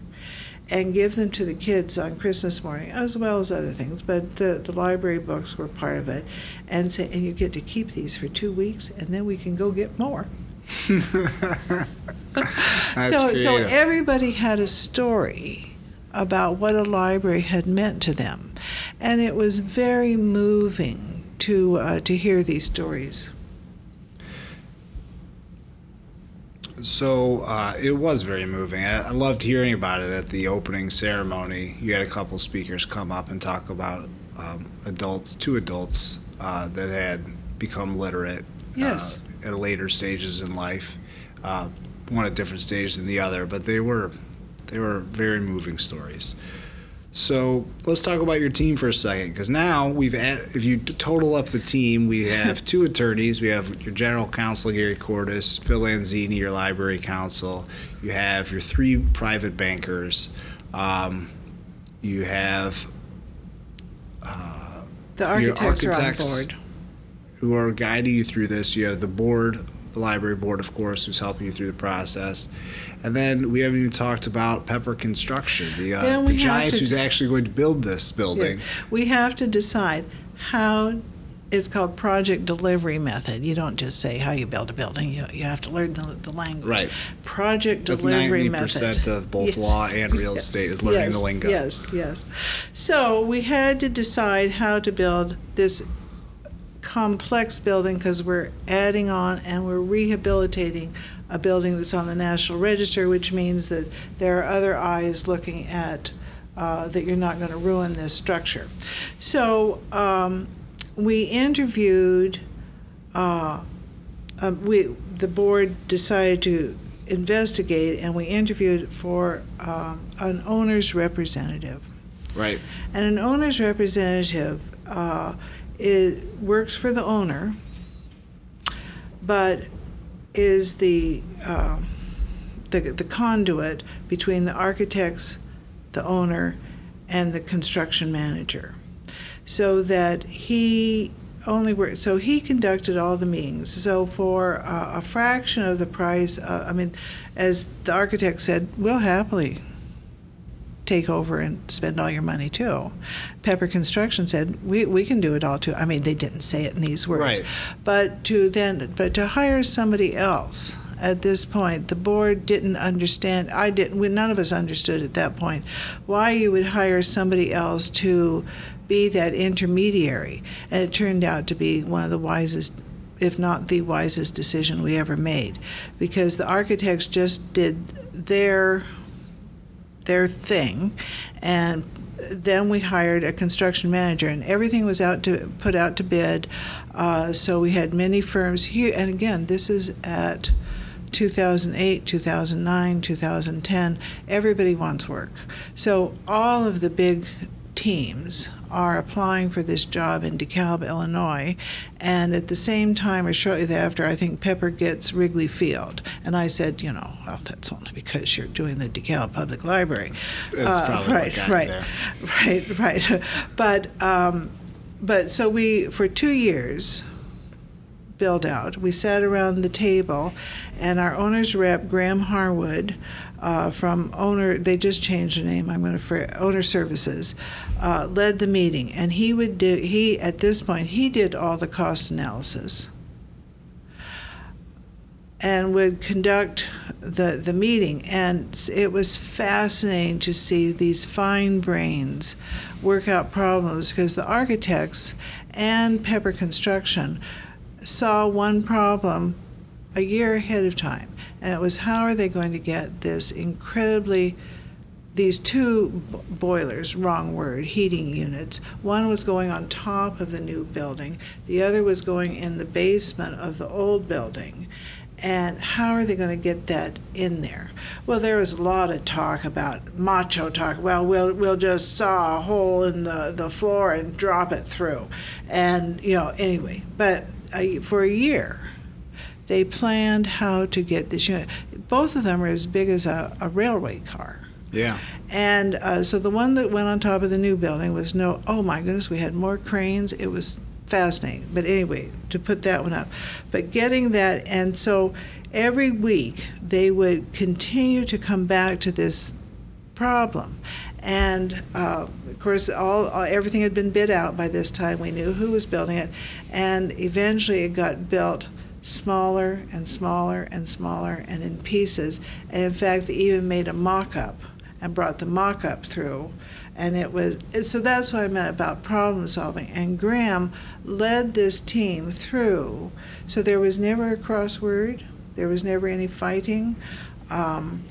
and give them to the kids on Christmas morning, as well as other things. But the, the library books were part of it, and say, and you get to keep these for two weeks, and then we can go get more. [LAUGHS] So, so everybody had a story about what a library had meant to them, and it was very moving to uh, to hear these stories. So uh, it was very moving. I, I loved hearing about it at the opening ceremony. You had a couple speakers come up and talk about um, adults, two adults uh, that had become literate Yes. uh, at later stages in life. Uh, one at different stages than the other, but they were they were very moving stories. So let's talk about your team for a second, because now we've add, if you total up the team, we have [LAUGHS] two attorneys. We have your general counsel Gary Cordes, Phil Lanzini, your library counsel. You have your three private bankers. Um, you have uh, The Your architects, are on board. who are guiding you through this. You have the board, the library board, of course, who's helping you through the process. And then we haven't even talked about Pepper Construction, the, uh, the we giant to- who's actually going to build this building. Yes. We have to decide how. It's called project delivery method. You don't just say how you build a building. You, you have to learn the, the language. Right. Project That's delivery ninety method. percent of both Yes. law and real Yes. estate is learning yes. the lingo. Yes, yes. So we had to decide how to build this complex building because we're adding on and we're rehabilitating a building that's on the National Register, which means that there are other eyes looking at uh, that you're not going to ruin this structure. So um, we interviewed. Uh, uh, we the board decided to investigate, and we interviewed for um, an owner's representative. Right. And an owner's representative uh, it works for the owner, but is the, uh, the the conduit between the architects, the owner, and the construction manager, so that he only worked. So he conducted all the meetings. So for uh, a fraction of the price, uh, I mean, as the architect said, we'll happily take over and spend all your money too. Pepper Construction said, we, we can do it all too. I mean, they didn't say it in these words. Right. But to then, but to hire somebody else at this point, the board didn't understand, I didn't, we, none of us understood at that point, why you would hire somebody else to be that intermediary. And it turned out to be one of the wisest if not the wisest decision we ever made because the architects just did their their thing, and then we hired a construction manager, and everything was out to put out to bid. Uh, so we had many firms here, and again, this is at 2008, 2009, 2010. Everybody wants work, so all of the big teams are applying for this job in DeKalb, Illinois, and at the same time or shortly thereafter, I think Pepper gets Wrigley Field. And I said, you know, well, that's only because you're doing the DeKalb Public Library. That's Uh, probably right, what got right, there. right, right. [LAUGHS] But um, but so we for two years build out. We sat around the table, and our owner's rep, Graham Harwood, uh, from owner, they just changed the name. I'm going to for owner services, uh, led the meeting, and he would do. He at this point he did all the cost analysis, and would conduct the the meeting. And it was fascinating to see these fine brains work out problems because the architects and Pepper Construction saw one problem a year ahead of time, and it was how are they going to get this incredibly these two b- boilers, wrong word, heating units. One was going on top of the new building, the other was going in the basement of the old building. And how are they going to get that in there? Well, there was a lot of talk about macho talk. Well, we'll we'll just saw a hole in the, the floor and drop it through, and you know anyway. But uh, for a year, they planned how to get this unit. Both of them are as big as a, a railway car. Yeah. And uh, so the one that went on top of the new building was no, oh my goodness, we had more cranes. It was fascinating. But anyway, to put that one up. But getting that, and so every week they would continue to come back to this problem. And uh, of course, all, all everything had been bid out by this time. We knew who was building it, and eventually it got built smaller and smaller and smaller and in pieces. And in fact, they even made a mock-up and brought the mock-up through. And it was so that's what I meant about problem solving. And Graham led this team through. So there was never a crossword. There was never any fighting. Um,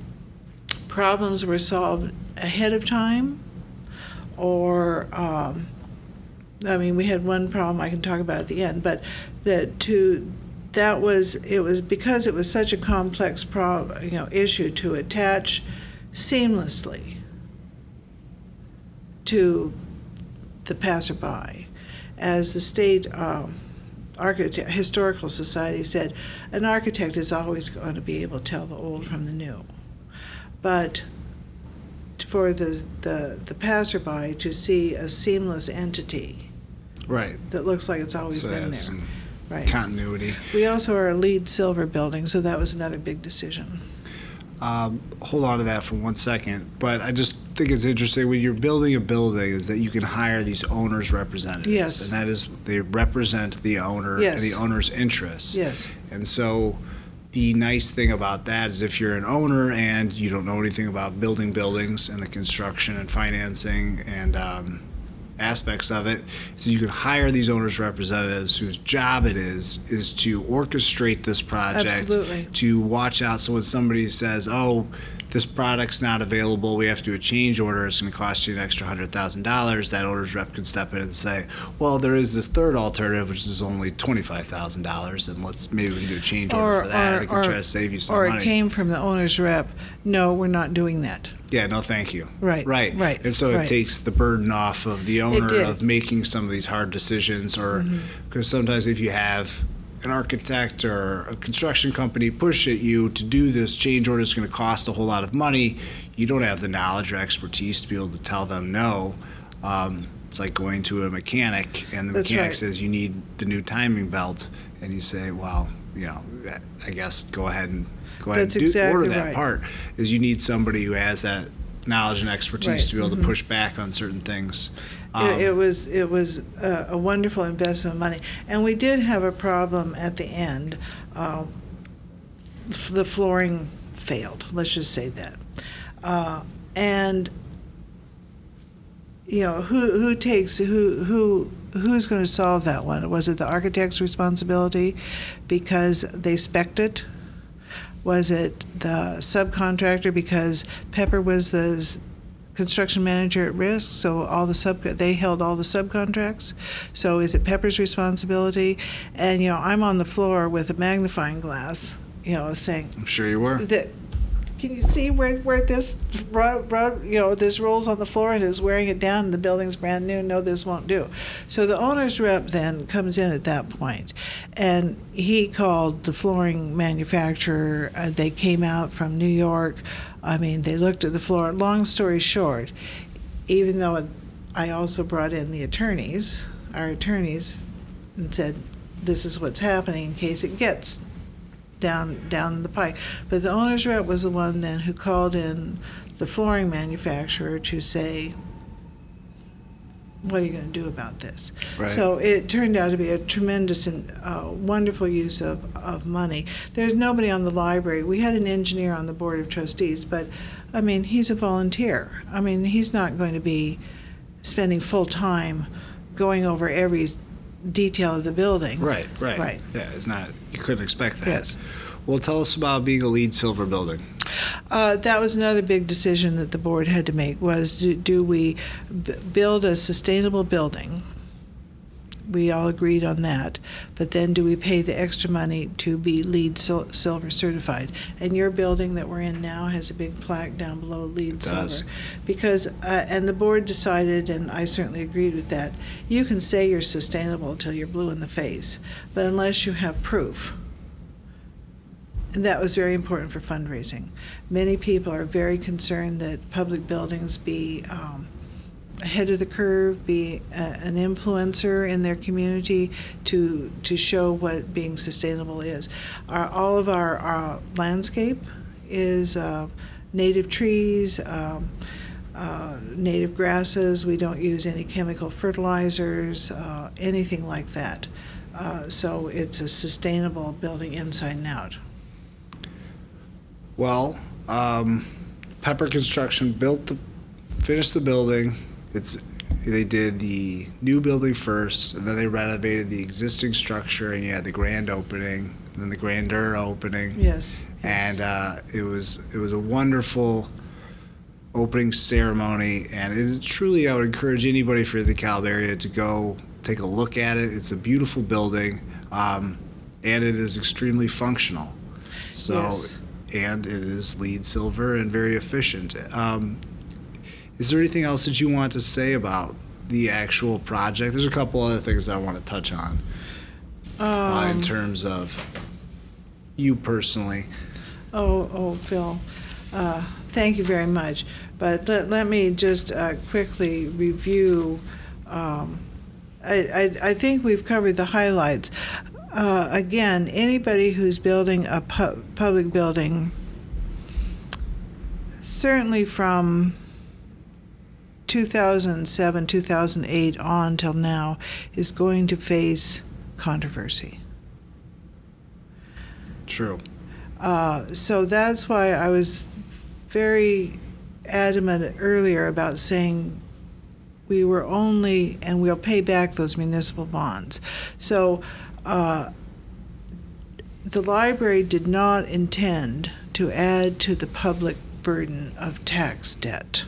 problems were solved ahead of time, or um, I mean, we had one problem I can talk about at the end, but that to that was it was because it was such a complex pro, you know issue to attach seamlessly to the passerby, as the state um, architect, historical society said, an architect is always going to be able to tell the old from the new, but for the, the, the passerby to see a seamless entity Right. that looks like it's always So been there. Right. continuity. We also are a LEED silver building, so that was another big decision. Um, hold on to that for one second. But I just think it's interesting when you're building a building is that you can hire these owners representatives. Yes. And that is they represent the owner Yes. and the owner's interests. Yes. And so the nice thing about that is if you're an owner and you don't know anything about building buildings and the construction and financing and um, aspects of it. So you can hire these owners representatives whose job it is is to orchestrate this project, Absolutely. to watch out. So when somebody says, "Oh," this product's not available, we have to do a change order, it's going to cost you an extra $100,000, that owner's rep can step in and say, well, there is this third alternative, which is only $25,000, and let's maybe we can do a change order Or- for that. or- can or- try to save you some Or money. it came from the owner's rep, no, we're not doing that. yeah, no, thank you. Right, Right. right, And so it takes the burden off of the owner. Mm-hmm. of making some of these hard decisions, or because sometimes if you have an architect or a construction company push at you to do this change order is going to cost a whole lot of money, you don't have the knowledge or expertise to be able to tell them no. Um, it's like going to a mechanic and the That's mechanic right. says you need the new timing belt, and you say, well, you know, I guess go ahead and go ahead That's and do, order that right. part. Is you need somebody who has that knowledge and expertise Right, Mm-hmm. to be able to push back on certain things. Um, It, it was it was a, a wonderful investment of money, and we did have a problem at the end. Um, f- the flooring failed. Let's just say that, uh, and you know who who takes who who who's going to solve that one? Was it the architect's responsibility because they spec'd it? Was it the subcontractor because Pepper was the construction manager at risk, so all the sub they held all the subcontracts. So is it Pepper's responsibility? And you know, I'm on the floor with a magnifying glass, you know, saying I'm sure you were. that. Can you see where, where this rub, rub, you know this rolls on the floor and is wearing it down and the building's brand new? No, this won't do. So the owner's rep then comes in at that point, and he called the flooring manufacturer. Uh, they came out from New York. I mean, they looked at the floor. Long story short, even though I also brought in the attorneys, our attorneys, and said, "This is what's happening in case it gets down down the pike." But the owner's rep was the one then who called in the flooring manufacturer to say, "What are you going to do about this?" Right. So it turned out to be a tremendous and uh, wonderful use of, of money. There's nobody on the library. We had an engineer on the board of trustees, but I mean, he's a volunteer. I mean, he's not going to be spending full time going over every detail of the building. Right, right. Right. Yeah, it's not, you couldn't expect that. Yes. Well, tell us about being a LEED silver building. Uh, that was another big decision that the board had to make was do, do we b- build a sustainable building? We all agreed on that, but then do we pay the extra money to be LEED sil- silver certified? And your building that we're in now has a big plaque down below LEED It does. silver. Because, uh, and the board decided, and I certainly agreed with that, you can say you're sustainable till you're blue in the face, but unless you have proof. And that was very important for fundraising. Many people are very concerned that public buildings be um, ahead of the curve, be a, an influencer in their community to to show what being sustainable is. Our, all of our, our landscape is uh, native trees. Um, uh, native grasses. We don't use any chemical fertilizers, uh, anything like that. Uh, so it's a sustainable building inside and out. Well, um, Pepper Construction built the, finished the building. It's they did the new building first, and then they renovated the existing structure, and you had the grand opening, and then the grandeur opening, Yes. yes. and uh, it was it was a wonderful opening ceremony, and it is truly I would encourage anybody for the DeKalb area to go take a look at it. It's a beautiful building, um, and it is extremely functional. So Yes. And it is LEED silver and very efficient. Um, is there anything else that you want to say about the actual project? There's a couple other things I want to touch on uh, in Um, terms of you personally. Oh, oh, Phil, uh, thank you very much. But let, let me just uh, quickly review. Um, I, I, I think we've covered the highlights. Uh, again, anybody who's building a pu- public building, certainly from 2007, 2008 on till now, is going to face controversy. True. Uh, so that's why I was very adamant earlier about saying We were only, and we'll pay back those municipal bonds. So uh, the library did not intend to add to the public burden of tax debt.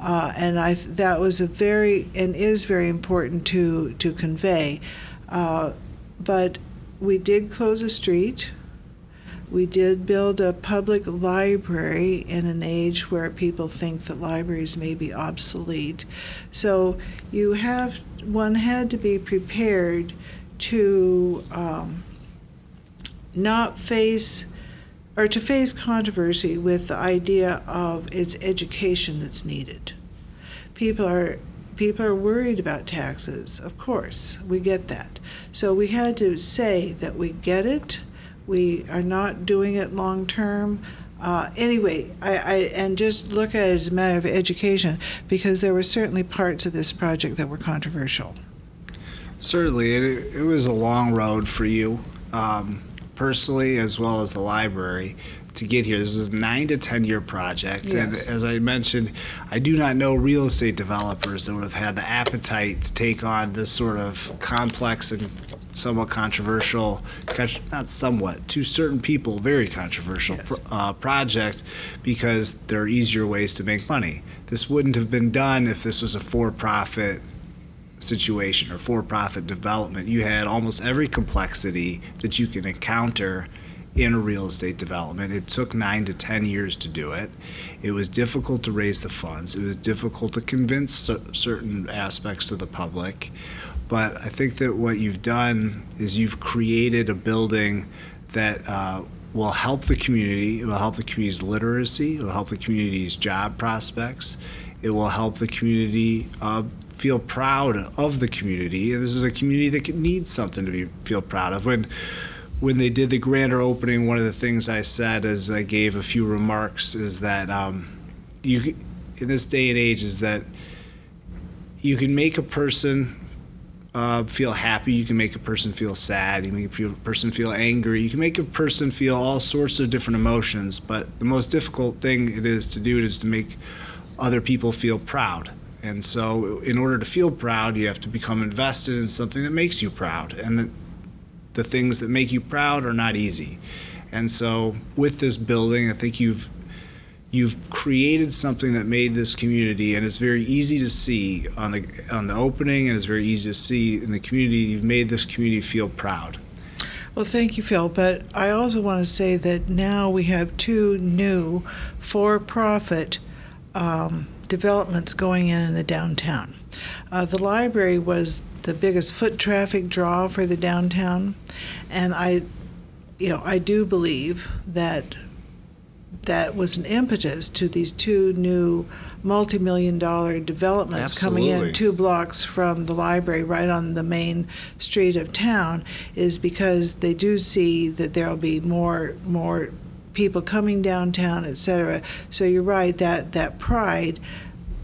Uh, and I that was a very and is very important to to convey. Uh, but we did close a street. We did build a public library in an age where people think that libraries may be obsolete. So you have one had to be prepared to um, not face or to face controversy with the idea of it's education that's needed. People are people are worried about taxes, of course. We get that. So we had to say that we get it. We are not doing it long term. Uh, anyway, I, I, and just look at it as a matter of education because there were certainly parts of this project that were controversial. Certainly, it, it was a long road for you. Um, personally as well as the library to get here. This is a nine to ten year project, Yes. and as I mentioned, I do not know real estate developers that would have had the appetite to take on this sort of complex and somewhat controversial, not somewhat, to certain people, very controversial Yes. pro- uh, project because there are easier ways to make money. This wouldn't have been done if this was a for profit situation or for profit development. You had almost every complexity that you can encounter in a real estate development. It took nine to 10 years to do it. It was difficult to raise the funds, it was difficult to convince cer- certain aspects of the public. But I think that what you've done is you've created a building that uh, will help the community. It will help the community's literacy. It will help the community's job prospects. It will help the community uh, feel proud of the community. And this is a community that needs something to be feel proud of. When when they did the grander opening, one of the things I said as I gave a few remarks is that um, you in this day and age is that you can make a person uh, feel happy. You can make a person feel sad. You can make a person feel angry. You can make a person feel all sorts of different emotions. But the most difficult thing it is to do is to make other people feel proud. And so, in order to feel proud, you have to become invested in something that makes you proud. And the, the things that make you proud are not easy. And so, with this building, I think you've you've created something that made this community, and it's very easy to see on the on the opening, and it's very easy to see in the community. You've made this community feel proud. Well, thank you, Phil. But I also want to say that now we have two new for profit um, developments going in in the downtown. Uh, the library was the biggest foot traffic draw for the downtown, and I, you know, I do believe that that was an impetus to these two new multi-million dollar developments coming in two blocks from the library right on the main street of town is because they do see that there'll be more more people coming downtown et cetera so you're right that that pride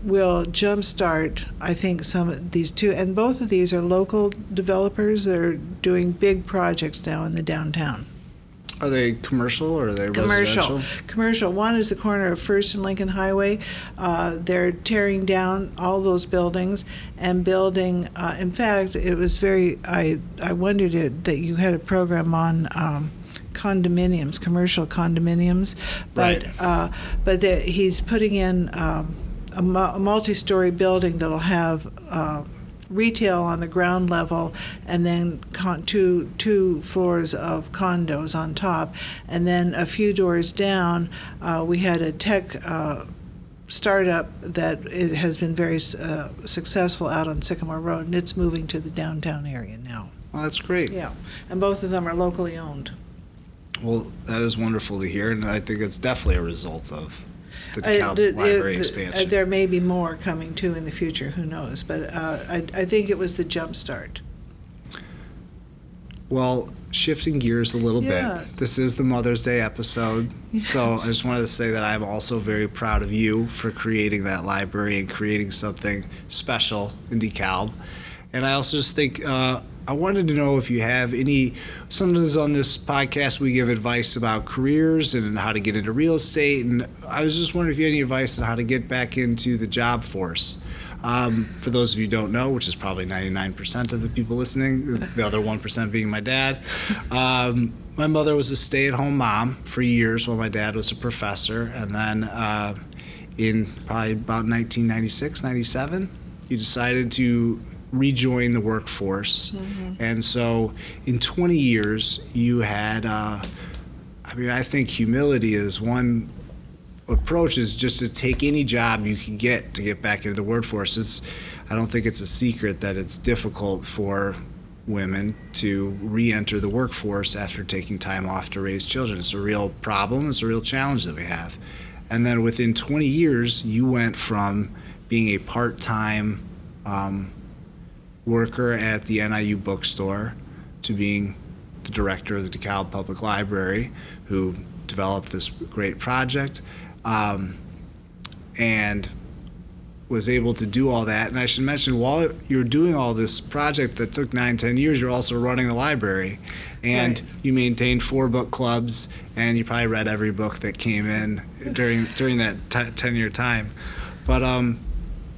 will jumpstart I think some of these two and both of these are local developers that are doing big projects now in the downtown Are they commercial or are they commercial. residential? Commercial. One is the corner of First and Lincoln Highway. Uh, they're tearing down all those buildings and building. Uh, in fact, it was very. I I wondered it, that you had a program on. Um, condominiums, commercial condominiums, but Right. uh, but that he's putting in um, a, mu- a multi-story building that'll have uh, retail on the ground level, and then con- two two floors of condos on top, and then a few doors down, uh, we had a tech. Uh, startup that it has been very uh, successful out on Sycamore Road, and it's moving to the downtown area now. Well, that's great. Yeah, and both of them are locally owned. Well, that is wonderful to hear, and I think it's definitely a result of the Uh, DeKalb the- the- Library the- expansion. uh, there may be more coming too in the future. Who knows? But uh, I, I think it was the jump start. Well, shifting gears a little Yes. bit, this is the Mother's Day episode. So I just wanted to say that I'm also very proud of you for creating that library and creating something special in DeKalb. And I also just think uh, I wanted to know if you have any. Sometimes on this podcast we give advice about careers and how to get into real estate, and I was just wondering if you had any advice on how to get back into the job force. Um, for those of you who don't know, which is probably 99% of the people listening, the other 1% being my dad. Um, my mother was a stay-at-home mom for years while my dad was a professor, and then uh, in probably about 1996, 97, you decided to rejoin the workforce. Mm-hmm. And so in 20 years, you had, uh, I mean, I think humility is one approach is just to take any job you can get to get back into the workforce. It's, I don't think it's a secret that it's difficult for women to re-enter the workforce after taking time off to raise children. It's a real problem. It's a real challenge that we have. And then within 20 years, you went from being a part-time um, worker at the NIU bookstore to being the director of the DeKalb Public Library, who developed this great project, um, and was able to do all that. And I should mention, while you're doing all this project that took nine, ten years, you're also running the library, and right. you maintained four book clubs, and you probably read every book that came in during during that t- ten year time. But um,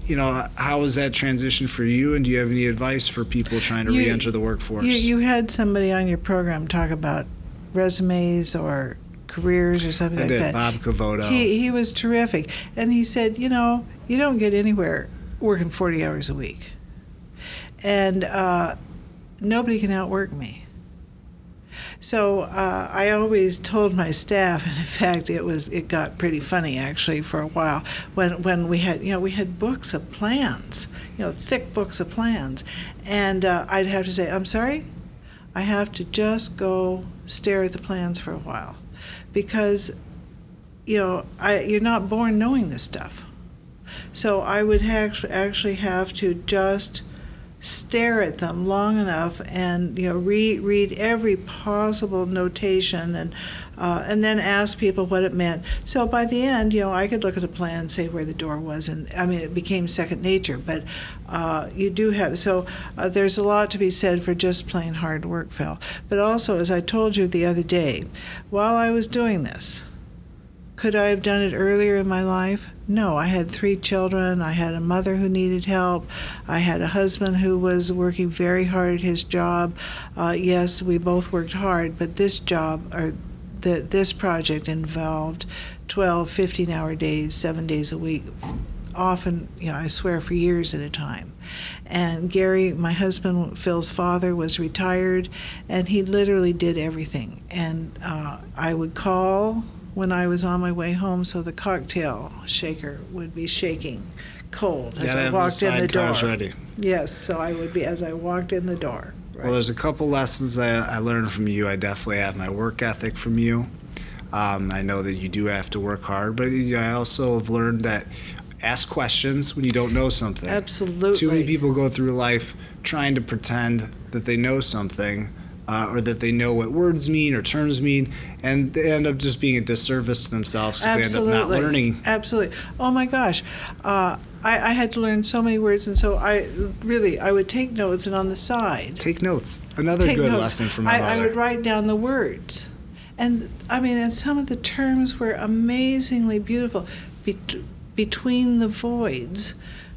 you know, how was that transition for you? And do you have any advice for people trying to you, re-enter the workforce? You, you had somebody on your program talk about resumes or careers or something I like did, that. Bob Cavoto. He he was terrific, and he said, you know, you don't get anywhere working 40 hours a week, and uh, nobody can outwork me. So uh, I always told my staff, [LAUGHS] and in fact, it was it got pretty funny actually for a while. When when we had you know we had books of plans, you know, thick books of plans, and uh, I'd have to say, I'm sorry, I have to just go stare at the plans for a while, because you know I, you're not born knowing this stuff. So I would actually have to just stare at them long enough and you know read read every possible notation and uh, and then ask people what it meant. So by the end, you know, I could look at a plan and say where the door was, and I mean, it became second nature. But uh, you do have so uh, there's a lot to be said for just plain hard work, Phil. But also, as I told you the other day, while I was doing this, could I have done it earlier in my life? No, I had three children. I had a mother who needed help. I had a husband who was working very hard at his job. Uh, yes, we both worked hard, but this job or the, this project involved 12, 15 hour days, seven days a week, often, you know, I swear for years at a time. And Gary, my husband, Phil's father, was retired, and he literally did everything. And uh, I would call when I was on my way home, so the cocktail shaker would be shaking cold as I walked the in the door. Ready. Yes, so I would be as I walked in the door. Right. Well, there's a couple lessons that I learned from you. I definitely have my work ethic from you. Um, I know that you do have to work hard, but you know, I also have learned that ask questions when you don't know something. Absolutely. Too many people go through life trying to pretend that they know something uh, or that they know what words mean or terms mean, and they end up just being a disservice to themselves because they end up not learning. Absolutely. Oh my gosh. Uh, I, I, had to learn so many words, and so I really I would take notes, and on the side take notes. Another good notes. lesson from my I, I would write down the words, and I mean, and some of the terms were amazingly beautiful. Be- between the voids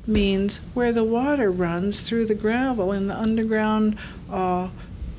means where the water runs through the gravel in the underground. Uh,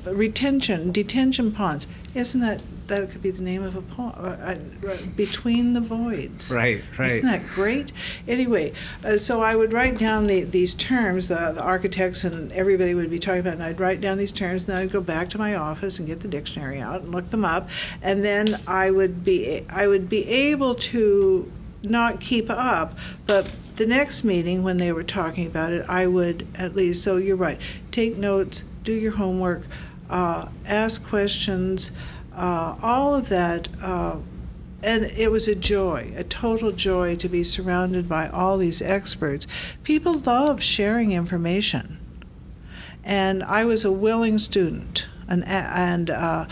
retention, detention ponds. Isn't that that could be the name of a pond? Uh, uh, between the voids. Right, right. Isn't that great? Anyway, uh, so I would write down the, these terms. The, the architects and everybody would be talking about, and I'd write down these terms. And then I'd go back to my office and get the dictionary out and look them up, and then I would be I would be able to not keep up, but the next meeting when they were talking about it, I would at least. So you're right. Take notes. Do your homework uh, ask questions, uh, all of that. Uh, and it was a joy, a total joy to be surrounded by all these experts. People love sharing information. And I was a willing student. And, and uh,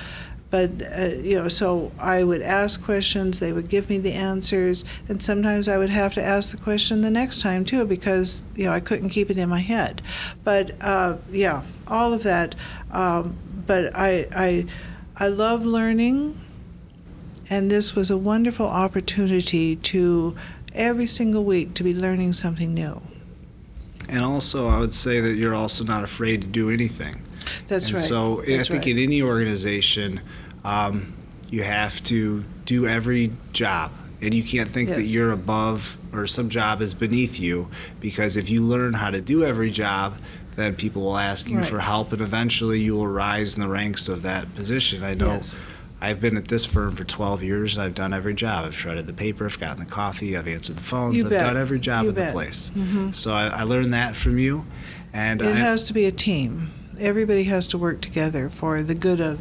but uh, you know, so I would ask questions. They would give me the answers, and sometimes I would have to ask the question the next time too because you know I couldn't keep it in my head. But uh, yeah, all of that. Um, but I I I love learning, and this was a wonderful opportunity to every single week to be learning something new. And also, I would say that you're also not afraid to do anything. That's and right. So That's I think right. in any organization, um, you have to do every job, and you can't think that you're above or some job is beneath you, because if you learn how to do every job, then people will ask you Right. for help, and eventually you will rise in the ranks of that position. I know. Yes. I've been at this firm for 12 years and I've done every job. I've shredded the paper, I've gotten the coffee, I've answered the phones, You I've bet. done every job You in the bet. place. Mhm. So I, I learned that from you. And It I, has to be a team. Everybody has to work together for the good of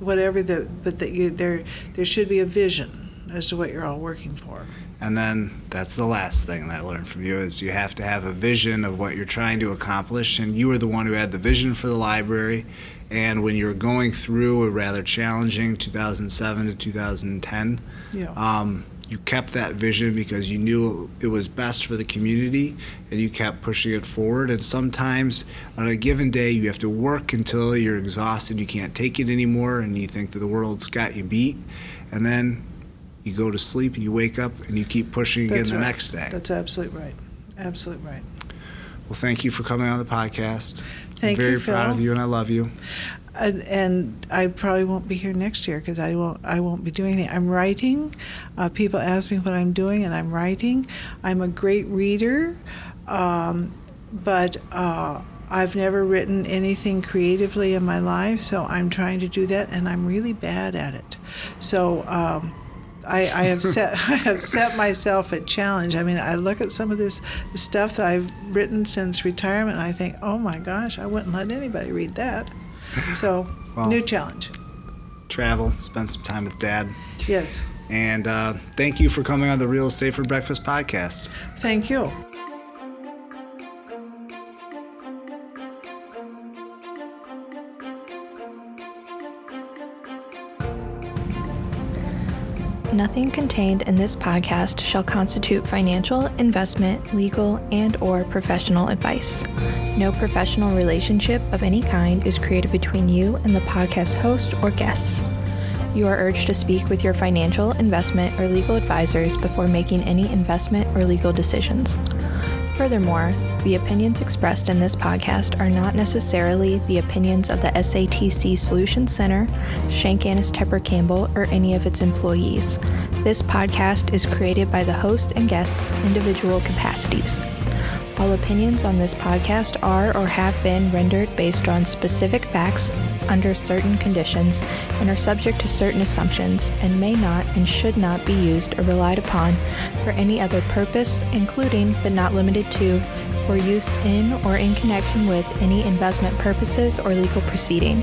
whatever the. But that you there there should be a vision as to what you're all working for. And then that's the last thing that I learned from you is you have to have a vision of what you're trying to accomplish. And you were the one who had the vision for the library. And when you were going through a rather challenging 2007 to 2010, Yeah. um, you kept that vision because you knew it was best for the community and you kept pushing it forward. And sometimes on a given day, you have to work until you're exhausted, you can't take it anymore, and you think that the world's got you beat. And then you go to sleep and you wake up and you keep pushing again That's the right. next day. That's absolutely right. Absolutely right. Well, thank you for coming on the podcast. Thank you. I'm very you, proud Phil. of you and I love you. And, and I probably won't be here next year because I won't. I won't be doing anything. I'm writing. Uh, people ask me what I'm doing, and I'm writing. I'm a great reader, um, but uh, I've never written anything creatively in my life. So I'm trying to do that, and I'm really bad at it. So. Um, I, I have [LAUGHS] set [LAUGHS] I have set myself a challenge. I mean, I look at some of this stuff that I've written since retirement, and I think, oh my gosh, I wouldn't let anybody read that. So, [LAUGHS] Well- new challenge. Travel, spend some time with dad. Yes. And uh, thank you for coming on the Real Estate for Breakfast podcast. Thank you. Nothing contained in this podcast shall constitute financial, investment, legal, and or professional advice. No professional relationship of any kind is created between you and the podcast host or guests. You are urged to speak with your financial, investment, or legal advisors before making any investment or legal decisions. Furthermore, the opinions expressed in this podcast are not necessarily the opinions of the SATC Solutions Center, Schenk Annes Tepper Campbell, or any of its employees. This podcast is created by the host and guests' individual capacities. All opinions on this podcast are or have been rendered based on specific facts under certain conditions and are subject to certain assumptions and may not and should not be used or relied upon for any other purpose, including but not limited to for use in or in connection with any investment purposes or legal proceeding.